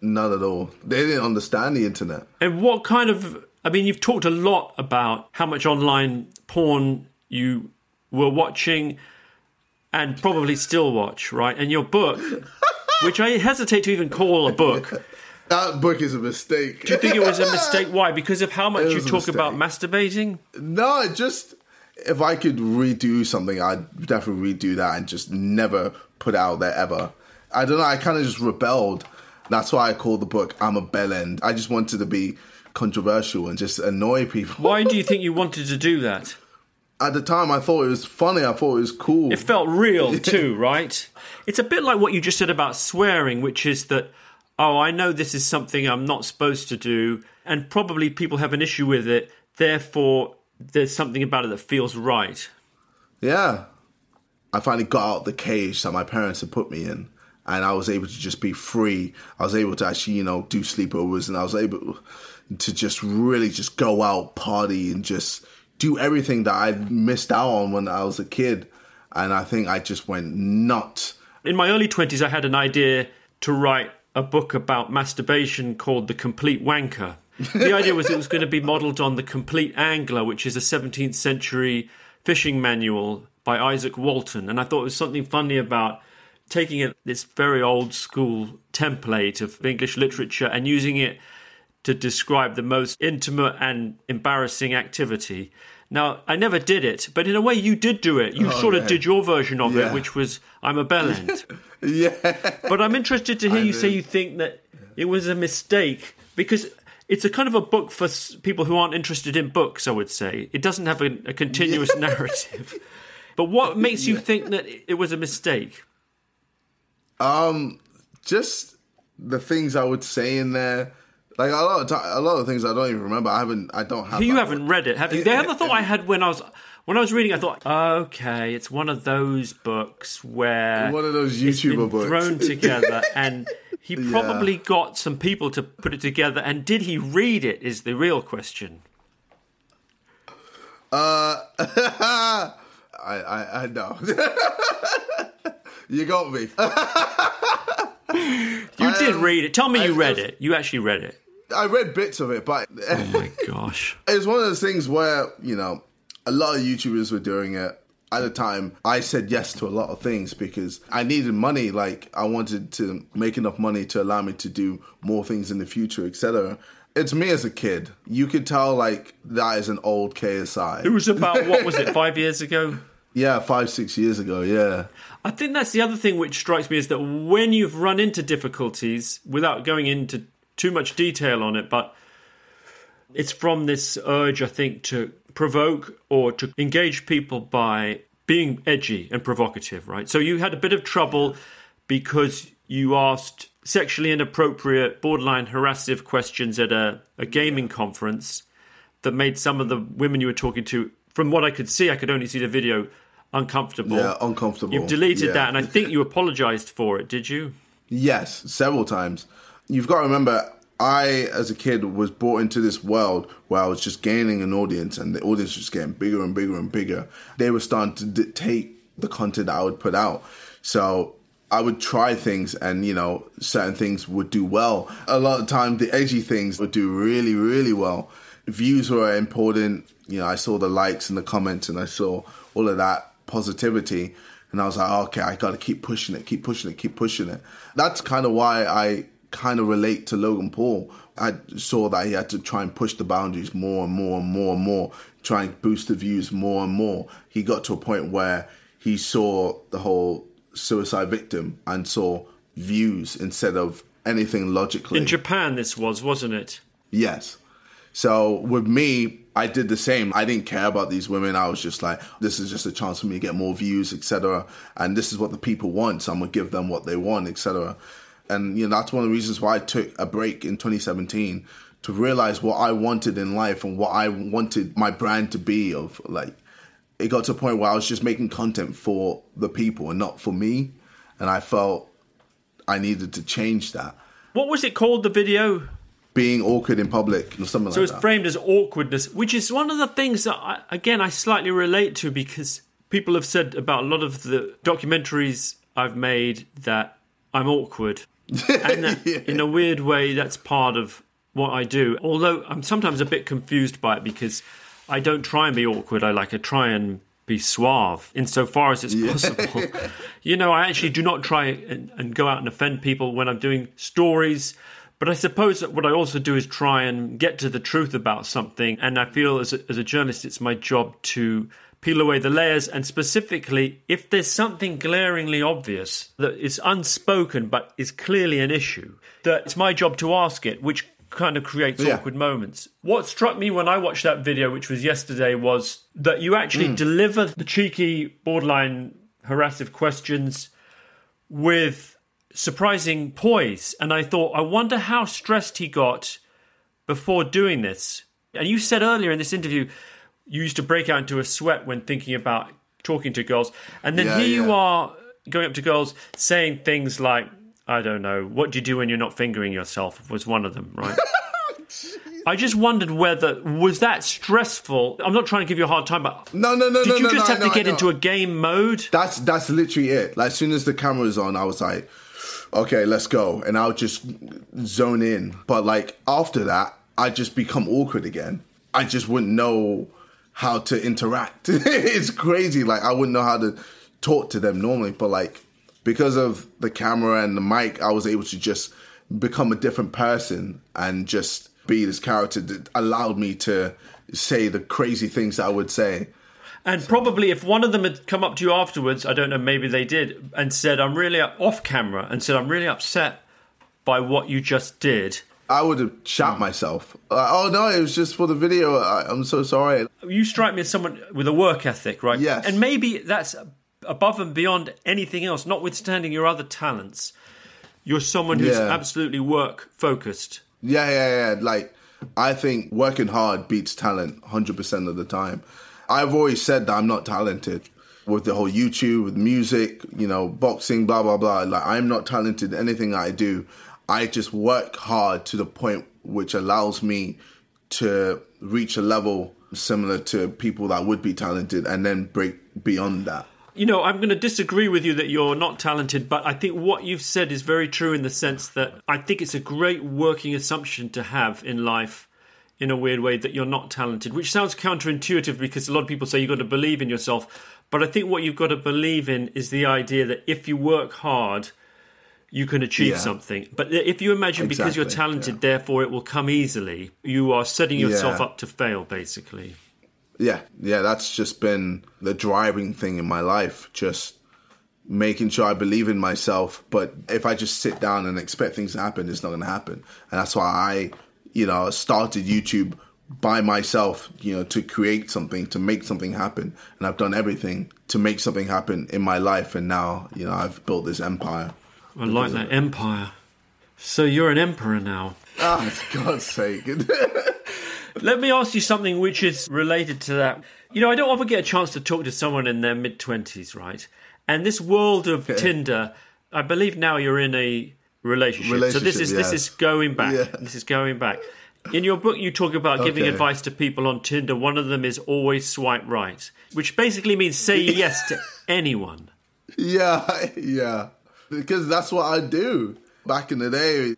Not at all. They didn't understand the internet. And what kind of I mean, you've talked a lot about how much online porn you were watching and probably still watch, right? And your book, [LAUGHS] which I hesitate to even call a book. That book is a mistake. Do you think it was a [LAUGHS] mistake? Why? Because of how much you talk about masturbating? No, it just if I could redo something, I'd definitely redo that and just never put it out there ever. I don't know. I kind of just rebelled. That's why I called the book "I'm a Bellend." I just wanted to be controversial and just annoy people. Why do you [LAUGHS] think you wanted to do that? At the time, I thought it was funny. I thought it was cool. It felt real [LAUGHS] too, right? It's a bit like what you just said about swearing, which is that, oh, I know this is something I'm not supposed to do, and probably people have an issue with it, therefore, there's something about it that feels right. Yeah. I finally got out the cage that my parents had put me in. And I was able to just be free. I was able to actually, you know, do sleepovers and I was able to just really just go out, party, and just do everything that I missed out on when I was a kid. And I think I just went nuts. In my early 20s, I had an idea to write a book about masturbation called The Complete Wanker. The idea was it was going to be modeled on The Compleat Angler, which is a 17th century fishing manual by Izaak Walton. And I thought it was something funny about taking it, this very old school template of English literature and using it to describe the most intimate and embarrassing activity. Now, I never did it, but in a way, you did do it. You Oh, sort of did your version of Yeah. it, which was I'm a bellend. [LAUGHS] yeah. but I'm interested to hear I you say you think that it was a mistake because it's a kind of a book for people who aren't interested in books. I would say it doesn't have a, a continuous narrative. But what makes you [LAUGHS] think that it was a mistake? Um, just the things I would say in there. Like a lot of a lot of things I don't even remember. I haven't. I don't have. You haven't book. read it, have you? The other thought I had when I was when I was reading, I thought, okay, it's one of those books where One of those YouTuber books. thrown together, [LAUGHS] and he probably got some people to put it together. And did he read it? Is the real question. Uh, [LAUGHS] I, I, I know. [LAUGHS] you got me. [LAUGHS] You did um, read it. Tell me you I- read it. You actually read it. I read bits of it, but Oh my gosh. [LAUGHS] it's one of those things where you know a lot of YouTubers were doing it. At the time, I said yes to a lot of things because I needed money. Like I wanted to make enough money to allow me to do more things in the future, etc. It's me as a kid. You could tell like that is an old KSI. It was about what was it? [LAUGHS] Five years ago. Yeah, five six years ago. Yeah. I think that's the other thing which strikes me is that when you've run into difficulties, without going into too much detail on it, but it's from this urge, I think, to provoke or to engage people by being edgy and provocative, right? So you had a bit of trouble because you asked sexually inappropriate, borderline harassive questions at a, a gaming conference that made some of the women you were talking to, from what I could see, I could only see the video, uncomfortable. Yeah, uncomfortable. You've deleted Yeah. that, and I think you apologized for it, did you? Yes, several times. You've got to remember, I, as a kid, was brought into this world where I was just gaining an audience, and the audience was getting bigger and bigger and bigger. They were starting to dictate the content that I would put out. So I would try things, and you know, certain things would do well. A lot of time, the edgy things would do really, really well. Views were important. You know, I saw the likes and the comments, and I saw all of that positivity. And I was like, okay, I got to keep pushing it, keep pushing it, keep pushing it. That's kind of why I kind of relate to Logan Paul. I saw that he had to try and push the boundaries more and more and more and more, try and boost the views more and more. He got to a point where he saw the whole suicide victim and saw views instead of anything logically. In Japan, this was, wasn't it? Yes. So with me, I did the same. I didn't care about these women. I was just like, this is just a chance for me to get more views, etc. And this is what the people want, so I'm gonna give them what they want, etc. And you know, that's one of the reasons why I took a break in 2017 to realize what I wanted in life and what I wanted my brand to be. Of like, it got to a point where I was just making content for the people and not for me, and I felt I needed to change that. What was it called, the video? Being awkward in public or something So like it's framed as awkwardness, which is one of the things that, I, again, I slightly relate to because people have said about a lot of the documentaries I've made that I'm awkward. [LAUGHS] and that, in a weird way, that's part of what I do. Although I'm sometimes a bit confused by it because I don't try and be awkward. I like I try and be suave insofar as it's possible. [LAUGHS] you know, I actually do not try and, and go out and offend people when I'm doing stories. But I suppose that what I also do is try and get to the truth about something. And I feel as a, as a journalist, it's my job to peel away the layers. And specifically, if there's something glaringly obvious that is unspoken but is clearly an issue, that it's my job to ask it, which kind of creates Yeah. awkward moments. What struck me when I watched that video, which was yesterday, was that you actually mm. deliver the cheeky, borderline harassive questions with surprising poise. And I thought, I wonder how stressed he got before doing this. And you said earlier in this interview, you used to break out into a sweat when thinking about talking to girls. And then Yeah, here you are going up to girls saying things like, I don't know, what do you do when you're not fingering yourself? Was one of them, right? [LAUGHS] I just wondered whether was that stressful. I'm not trying to give you a hard time, but No, no, no, did no, you no, just no, have to get into a game mode? That's that's literally it. Like as soon as the camera was on, I was like, okay, let's go. And I'll just zone in. But like after that, I just become awkward again. I just wouldn't know how to interact. [LAUGHS] it's crazy. Like I wouldn't know how to talk to them normally, but like because of the camera and the mic, I was able to just become a different person and just be this character that allowed me to say the crazy things I would say. And probably if one of them had come up to you afterwards, I don't know, maybe they did, and said, I'm really off camera, and said, I'm really upset by what you just did. I would have shot mm. myself. Uh, oh no, it was just for the video. I, am so sorry. You strike me as someone with a work ethic, right? Yes. And maybe that's above and beyond anything else, notwithstanding your other talents. You're someone who's yeah. absolutely work focused. Yeah, yeah, yeah. Like, I think working hard beats talent 100% of the time. I've always said that I'm not talented with the whole YouTube, with music, you know, boxing, blah, blah, blah. Like, I'm not talented in anything I do. I just work hard to the point which allows me to reach a level similar to people that would be talented and then break beyond that you know, I'm going to disagree with you that you're not talented, but I think what you've said is very true in the sense that I think it's a great working assumption to have in life in a weird way that you're not talented, which sounds counterintuitive because a lot of people say you've got to believe in yourself. But I think what you've got to believe in is the idea that if you work hard, you can achieve yeah. something. But if you imagine exactly. because you're talented, yeah. therefore it will come easily, you are setting yourself yeah. up to fail, basically. Yeah, yeah, that's just been the driving thing in my life. Just making sure I believe in myself. But if I just sit down and expect things to happen, it's not going to happen. And that's why I, you know, started YouTube by myself, you know, to create something, to make something happen. And I've done everything to make something happen in my life. And now, you know, I've built this empire. I like that empire. So you're an emperor now. [LAUGHS] Ah, for God's sake. [LAUGHS] Let me ask you something which is related to that. You know, I don't often get a chance to talk to someone in their mid 20s, right? And this world of okay. Tinder, I believe now you're in a relationship. relationship so this is this is going back. Yeah. This is going back. In your book, you talk about giving okay. advice to people on Tinder. One of them is always swipe right, which basically means say [LAUGHS] yes to anyone. Yeah, yeah. Because that's what I do. Back in the day,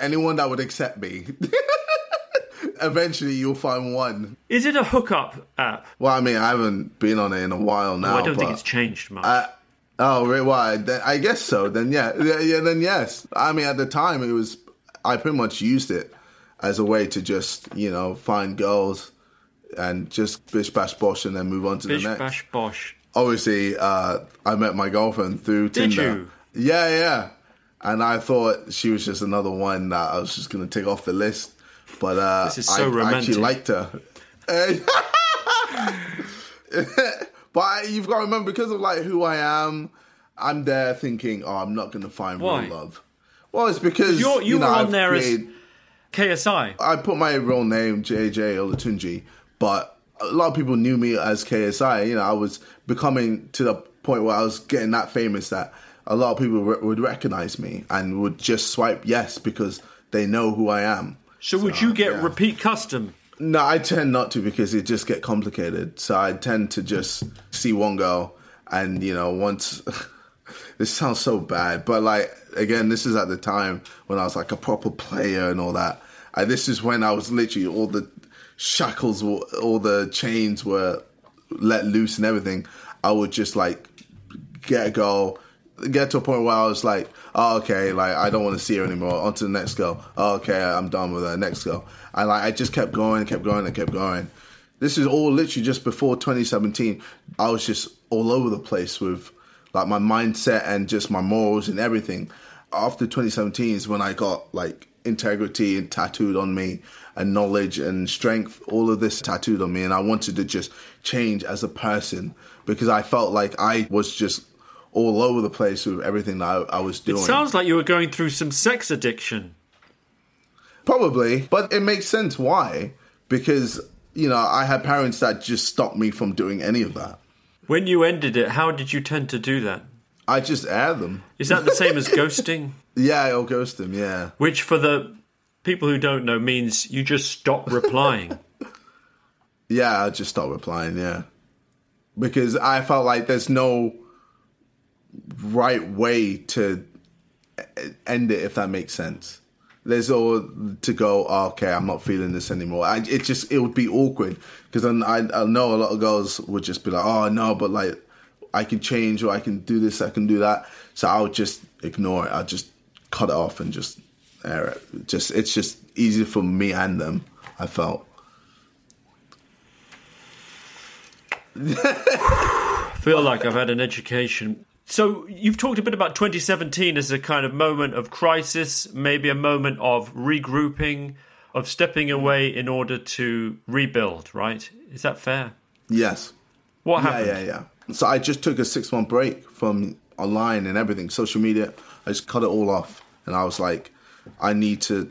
anyone that would accept me. [LAUGHS] eventually you'll find one. Is it a hookup app? Well, I mean, I haven't been on it in a while oh, now. Oh, I don't think it's changed much. I, oh, really? Why? Then, I guess so. Then yeah, yeah, yeah. Then yes. I mean, at the time, it was. I pretty much used it as a way to just you know find girls and just bish bash bosh and then move on to bish, the next. Bish bash bosh. Obviously, uh, I met my girlfriend through Did Tinder. You? Yeah, yeah. And I thought she was just another one that I was just going to take off the list. But uh, this is so I, romantic. I actually liked her. [LAUGHS] [LAUGHS] but you've got to remember, because of like who I am, I'm there thinking, oh, I'm not going to find Why? real love. Well, it's because You're, you, you know, were on I've there created, as KSI. I put my real name JJ Olatunji, but a lot of people knew me as KSI. You know, I was becoming to the point where I was getting that famous that a lot of people re- would recognize me and would just swipe yes because they know who I am. So, would you get yeah. repeat custom? No, I tend not to because it just get complicated. So I tend to just see one girl, and you know, once [LAUGHS] this sounds so bad, but like again, this is at the time when I was like a proper player and all that. And this is when I was literally all the shackles, all the chains were let loose and everything. I would just like get a girl, get to a point where I was like, oh, okay, like I don't want to see her anymore. On to the next girl. Oh, okay, I'm done with her. Next girl. And like I just kept going, kept going, and kept going. This is all literally just before 2017. I was just all over the place with like my mindset and just my morals and everything. After 2017 is when I got like integrity and tattooed on me and knowledge and strength, all of this tattooed on me. And I wanted to just change as a person because I felt like I was just all over the place with everything that I, I was doing. It sounds like you were going through some sex addiction. Probably, but it makes sense why. Because, you know, I had parents that just stopped me from doing any of that. When you ended it, how did you tend to do that? I just air them. Is that the [LAUGHS] same as ghosting? Yeah, I'll ghost them, yeah. Which, for the people who don't know, means you just stop [LAUGHS] replying. yeah, I just stop replying, yeah. Because I felt like there's no right way to end it if that makes sense. There's all to go. Oh, okay, I'm not feeling this anymore. I, it just it would be awkward because I, I know a lot of girls would just be like, oh no, but like I can change or I can do this, I can do that. So I would just ignore it. I'd just cut it off and just air it. Just it's just easier for me and them. I felt. [LAUGHS] feel like I've had an education. So you've talked a bit about 2017 as a kind of moment of crisis, maybe a moment of regrouping, of stepping away in order to rebuild, right? Is that fair? Yes. What happened? Yeah, yeah, yeah. So I just took a six month break from online and everything, social media. I just cut it all off. And I was like, I need to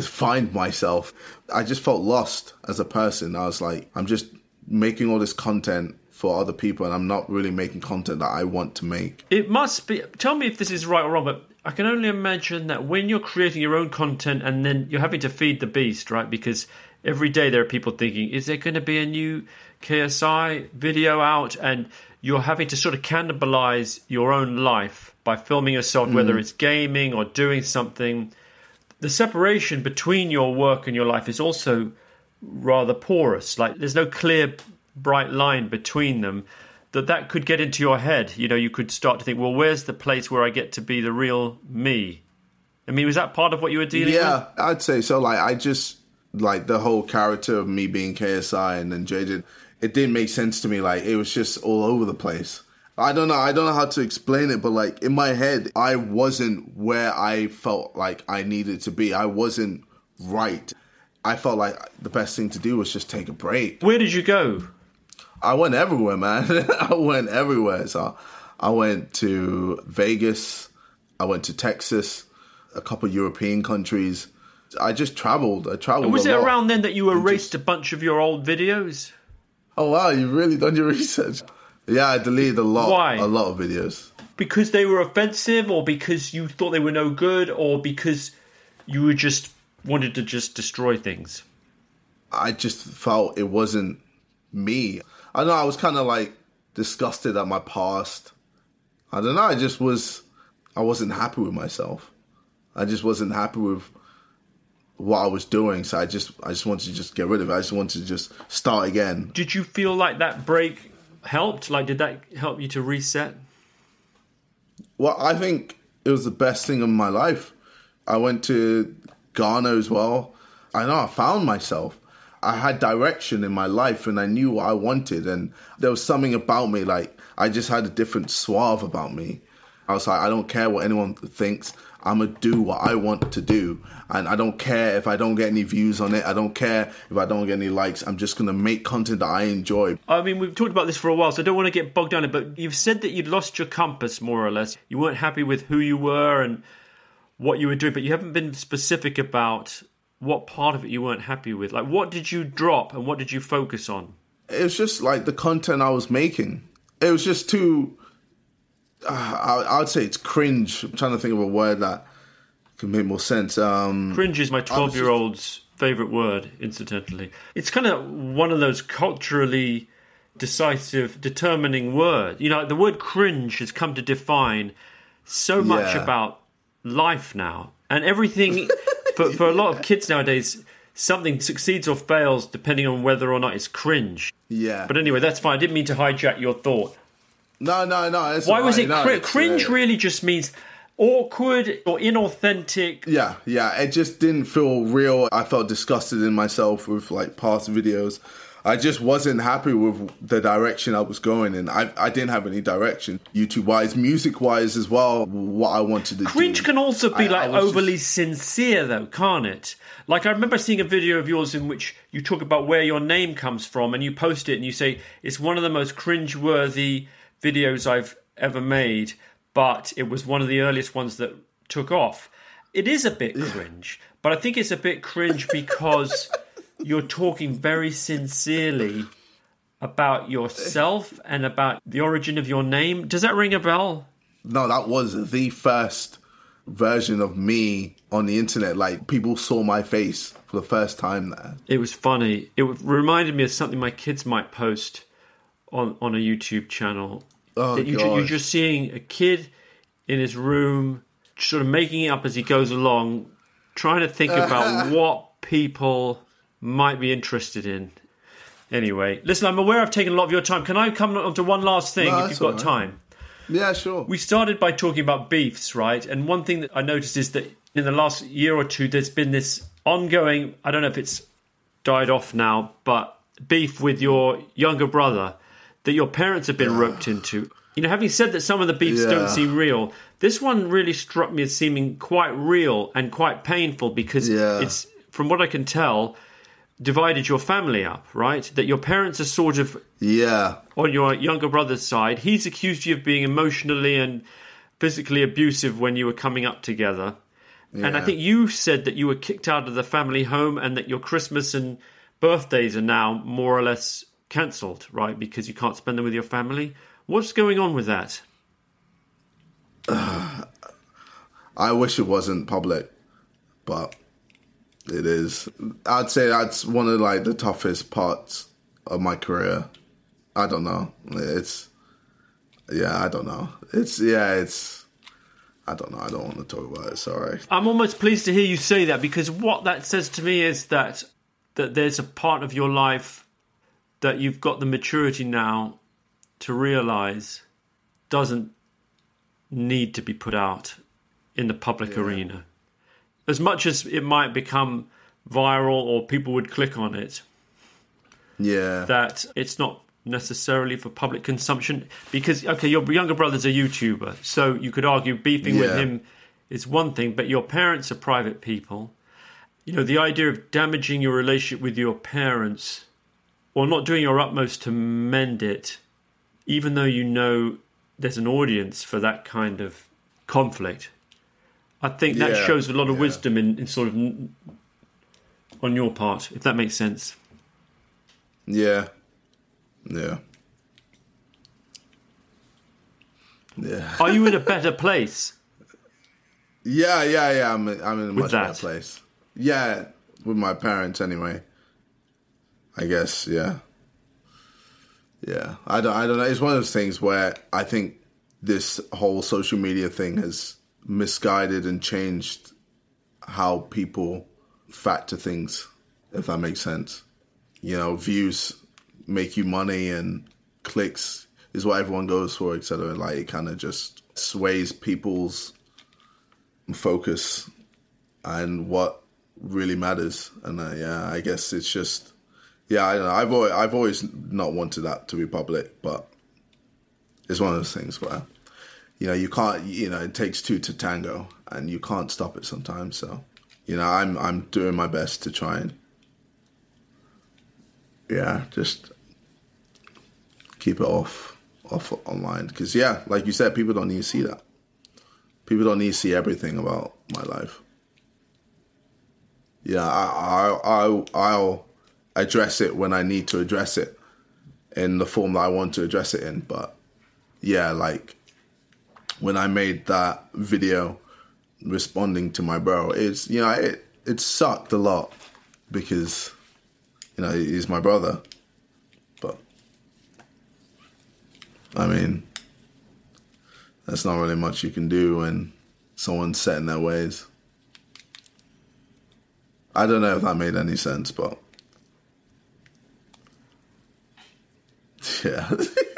find myself. I just felt lost as a person. I was like, I'm just making all this content for other people and I'm not really making content that I want to make. It must be. Tell me if this is right or wrong, but I can only imagine that when you're creating your own content and then you're having to feed the beast, right? Because every day there are people thinking, is there going to be a new KSI video out? And you're having to sort of cannibalize your own life by filming yourself, mm. whether it's gaming or doing something. The separation between your work and your life is also rather porous. Like there's no clear bright line between them that that could get into your head. You know you could start to think well where's the place where i get to be the real me? I mean was that part of what you were dealing yeah, with? Yeah i'd say so. Like i just like the whole character of me being ksi and then jaden it didn't make sense to me. Like it was just all over the place. I don't know. I don't know how to explain it but like in my head i wasn't where i felt like i needed to be. I wasn't right. I felt like the best thing to do was just take a break. Where did you go I went everywhere, man. [LAUGHS] I went everywhere. So I went to Vegas. I went to Texas, a couple European countries. I just traveled. I traveled. And was it lot. around then that you erased just... a bunch of your old videos? Oh wow, you've really done your [LAUGHS] research. Yeah, I deleted a lot. Why? A lot of videos. Because they were offensive, or because you thought they were no good, or because you were just wanted to just destroy things. I just felt it wasn't me. I know I was kind of like disgusted at my past. I don't know. I just was. I wasn't happy with myself. I just wasn't happy with what I was doing. So I just, I just wanted to just get rid of it. I just wanted to just start again. Did you feel like that break helped? Like, did that help you to reset? Well, I think it was the best thing in my life. I went to Ghana as well. I know I found myself. I had direction in my life and I knew what I wanted. And there was something about me, like, I just had a different suave about me. I was like, I don't care what anyone thinks. I'm gonna do what I want to do, and I don't care if I don't get any views on it. I don't care if I don't get any likes. I'm just gonna make content that I enjoy. I mean, we've talked about this for a while, so I don't want to get bogged down in it. But you've said that you'd lost your compass, more or less. You weren't happy with who you were and what you were doing, but you haven't been specific about what part of it you weren't happy with? Like, what did you drop and what did you focus on? It was just like the content I was making. It was just too. Uh, I, would say it's cringe. I'm trying to think of a word that can make more sense. Um, cringe is my 12 year old's favorite word, incidentally. It's kind of one of those culturally decisive, determining words. You know, the word cringe has come to define so much yeah. about life now. And everything [LAUGHS] for for a lot of kids nowadays, something succeeds or fails depending on whether or not it's cringe. Yeah. But anyway, that's fine. I didn't mean to hijack your thought. No, no, no. Why was it no, cr- cringe? Uh, really, just means awkward or inauthentic. Yeah, yeah. It just didn't feel real. I felt disgusted in myself with like past videos. I just wasn't happy with the direction I was going in. I, I didn't have any direction, YouTube wise, music wise as well. What I wanted to do. Cringe do. can also be I, like I overly just... sincere, though, can't it? Like I remember seeing a video of yours in which you talk about where your name comes from, and you post it and you say it's one of the most cringe-worthy videos I've ever made, but it was one of the earliest ones that took off. It is a bit cringe, but I think it's a bit cringe because [LAUGHS] you're talking very sincerely about yourself and about the origin of your name. Does that ring a bell? No, that was the first version of me on the internet. Like people saw my face for the first time there. It was funny. It reminded me of something my kids might post on on a YouTube channel. Oh, you, you're just seeing a kid in his room sort of making it up as he goes along, trying to think about [LAUGHS] what people might be interested in. Anyway, listen, I'm aware I've taken a lot of your time. Can I come on to one last thing No, if you've got right. time? Yeah, sure. We started by talking about beefs, right? And one thing that I noticed is that in the last year or two, there's been this ongoing, I don't know if it's died off now, but beef with your younger brother that your parents have been roped into. You know, having said that some of the beefs Yeah. don't seem real, this one really struck me as seeming quite real and quite painful because Yeah. it's, from what I can tell, divided your family up, right? That your parents are sort of yeah, on your younger brother's side, he's accused you of being emotionally and physically abusive when you were coming up together. And I think you said that you were kicked out of the family home and that your Christmas and birthdays are now more or less cancelled, right? Because you can't spend them with your family. What's going on with that? [SIGHS] I wish it wasn't public, but it is. I'd say that's one of like the toughest parts of my career. I don't know. It's yeah, I don't know. It's yeah, it's I don't know. I don't want to talk about it. Sorry. I'm almost pleased to hear you say that because what that says to me is that that there's a part of your life that you've got the maturity now to realize doesn't need to be put out in the public arena. As much as it might become viral or people would click on it, Yeah. that it's not necessarily for public consumption. Because okay your younger brother's a youtuber so you could argue beefing with him is one thing but your parents are private people. You know the idea of damaging your relationship with your parents or not doing your utmost to mend it even though you know there's an audience for that kind of conflict i think that Yeah, shows a lot of yeah. wisdom in, in sort of on your part if that makes sense Yeah. Yeah. Yeah. are you in a [LAUGHS] better place Yeah, yeah, yeah. I'm I'm in a With much that. better place. Yeah, with my parents anyway. I guess, yeah. Yeah. I don't I don't know. It's one of those things where I think this whole social media thing has misguided and changed how people factor things, if that makes sense. You know, views make you money and clicks is what everyone goes for, etc. Like it kind of just sways people's focus and what really matters. And uh, yeah, I guess it's just yeah. I know. I've always, I've always not wanted that to be public, but it's one of those things where you know you can't. You know, it takes two to tango, and you can't stop it sometimes. So you know, I'm I'm doing my best to try and yeah, just keep it off off online because yeah, like you said, people don't need to see that. People don't need to see everything about my life. Yeah, I, I, I, I'll address it when I need to address it in the form that I want to address it in. But yeah, like when I made that video responding to my bro, it's you know it it sucked a lot because you know he's my brother, but I mean that's not really much you can do when someone's set in their ways. I don't know if that made any sense, but [LAUGHS] yeah. [LAUGHS]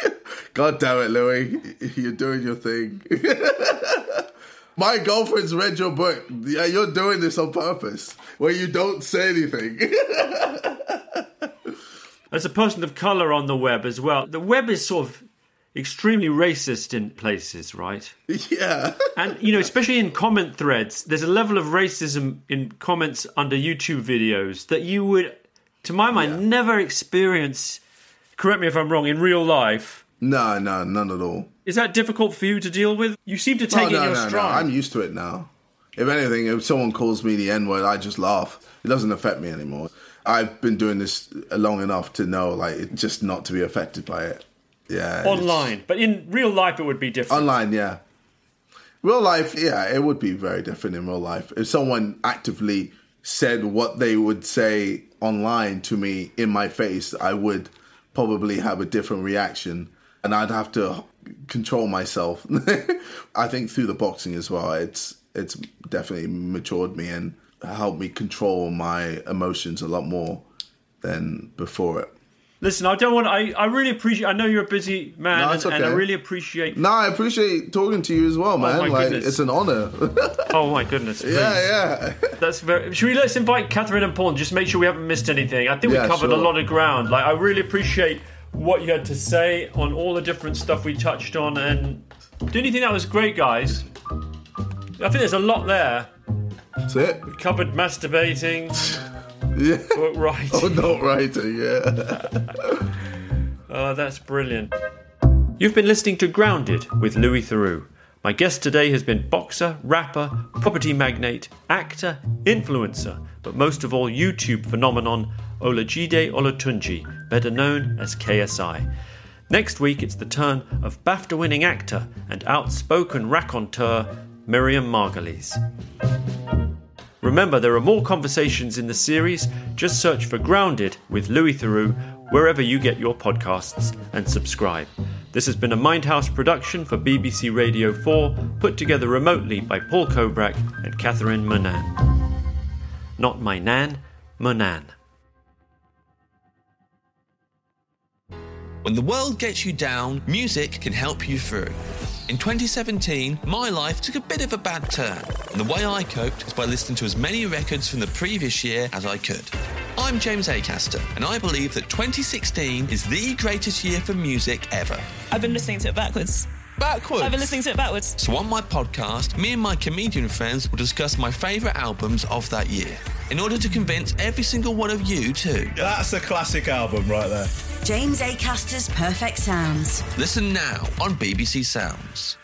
God damn it, Louis, you're doing your thing. [LAUGHS] My girlfriend's read your book. Yeah, you're doing this on purpose, where you don't say anything. [LAUGHS] As a person of colour on the web as well, the web is sort of extremely racist in places, right? yeah. [LAUGHS] And, you know, especially in comment threads, there's a level of racism in comments under YouTube videos that you would, to my mind, Yeah. never experience, correct me if I'm wrong, in real life. No, no, none at all. Is that difficult for you to deal with? You seem to take it no, in your no, no. stride. I'm used to it now. If anything, if someone calls me the N word, I just laugh. It doesn't affect me anymore. I've been doing this long enough to know, like, just not to be affected by it. Yeah. it's- Online. But in real life, it would be different. Online, yeah. Real life, yeah, it would be very different in real life. If someone actively said what they would say online to me in my face, I would probably have a different reaction and I'd have to control myself. [LAUGHS] I think through the boxing as well, it's it's definitely matured me and helped me control my emotions a lot more than before it. Listen, I don't want. I, I really appreciate. I know you're a busy man, No, and, it's and I really appreciate. No, I appreciate talking to you as well, oh man. my like goodness. it's an honor. [LAUGHS] Oh my goodness! [LAUGHS] please. yeah, yeah. That's very. Should we let's invite Catherine and Paul just make sure we haven't missed anything? I think Yeah, we covered a lot of ground. Like I really appreciate what you had to say on all the different stuff we touched on, and don't you think that was great, guys? I think there's a lot there. That's it. We covered masturbating, [LAUGHS] Yeah. book writing. Oh, not writing. Yeah. [LAUGHS] Oh, that's brilliant. You've been listening to Grounded with Louis Theroux. My guest today has been boxer, rapper, property magnate, actor, influencer, but most of all YouTube phenomenon Olajide Olatunji, better known as KSI. Next week it's the turn of BAFTA winning actor and outspoken raconteur Miriam Margolyes. Remember, there are more conversations in the series. Just search for Grounded with Louis Theroux wherever you get your podcasts and subscribe. This has been a Mindhouse production for BBC Radio 4, put together remotely by Paul Kobrak and Catherine Monan. Not my nan, Monan. When the world gets you down, music can help you through. In 2017, my life took a bit of a bad turn, and the way I coped was by listening to as many records from the previous year as I could. I'm James Acaster, and I believe that 2016 is the greatest year for music ever. I've been listening to it backwards. Backwards! I've been listening to it backwards. So on my podcast, me and my comedian friends will discuss my favourite albums of that year, in order to convince every single one of you too. That's a classic album right there. James Acaster's Perfect Sounds. Listen now on BBC Sounds.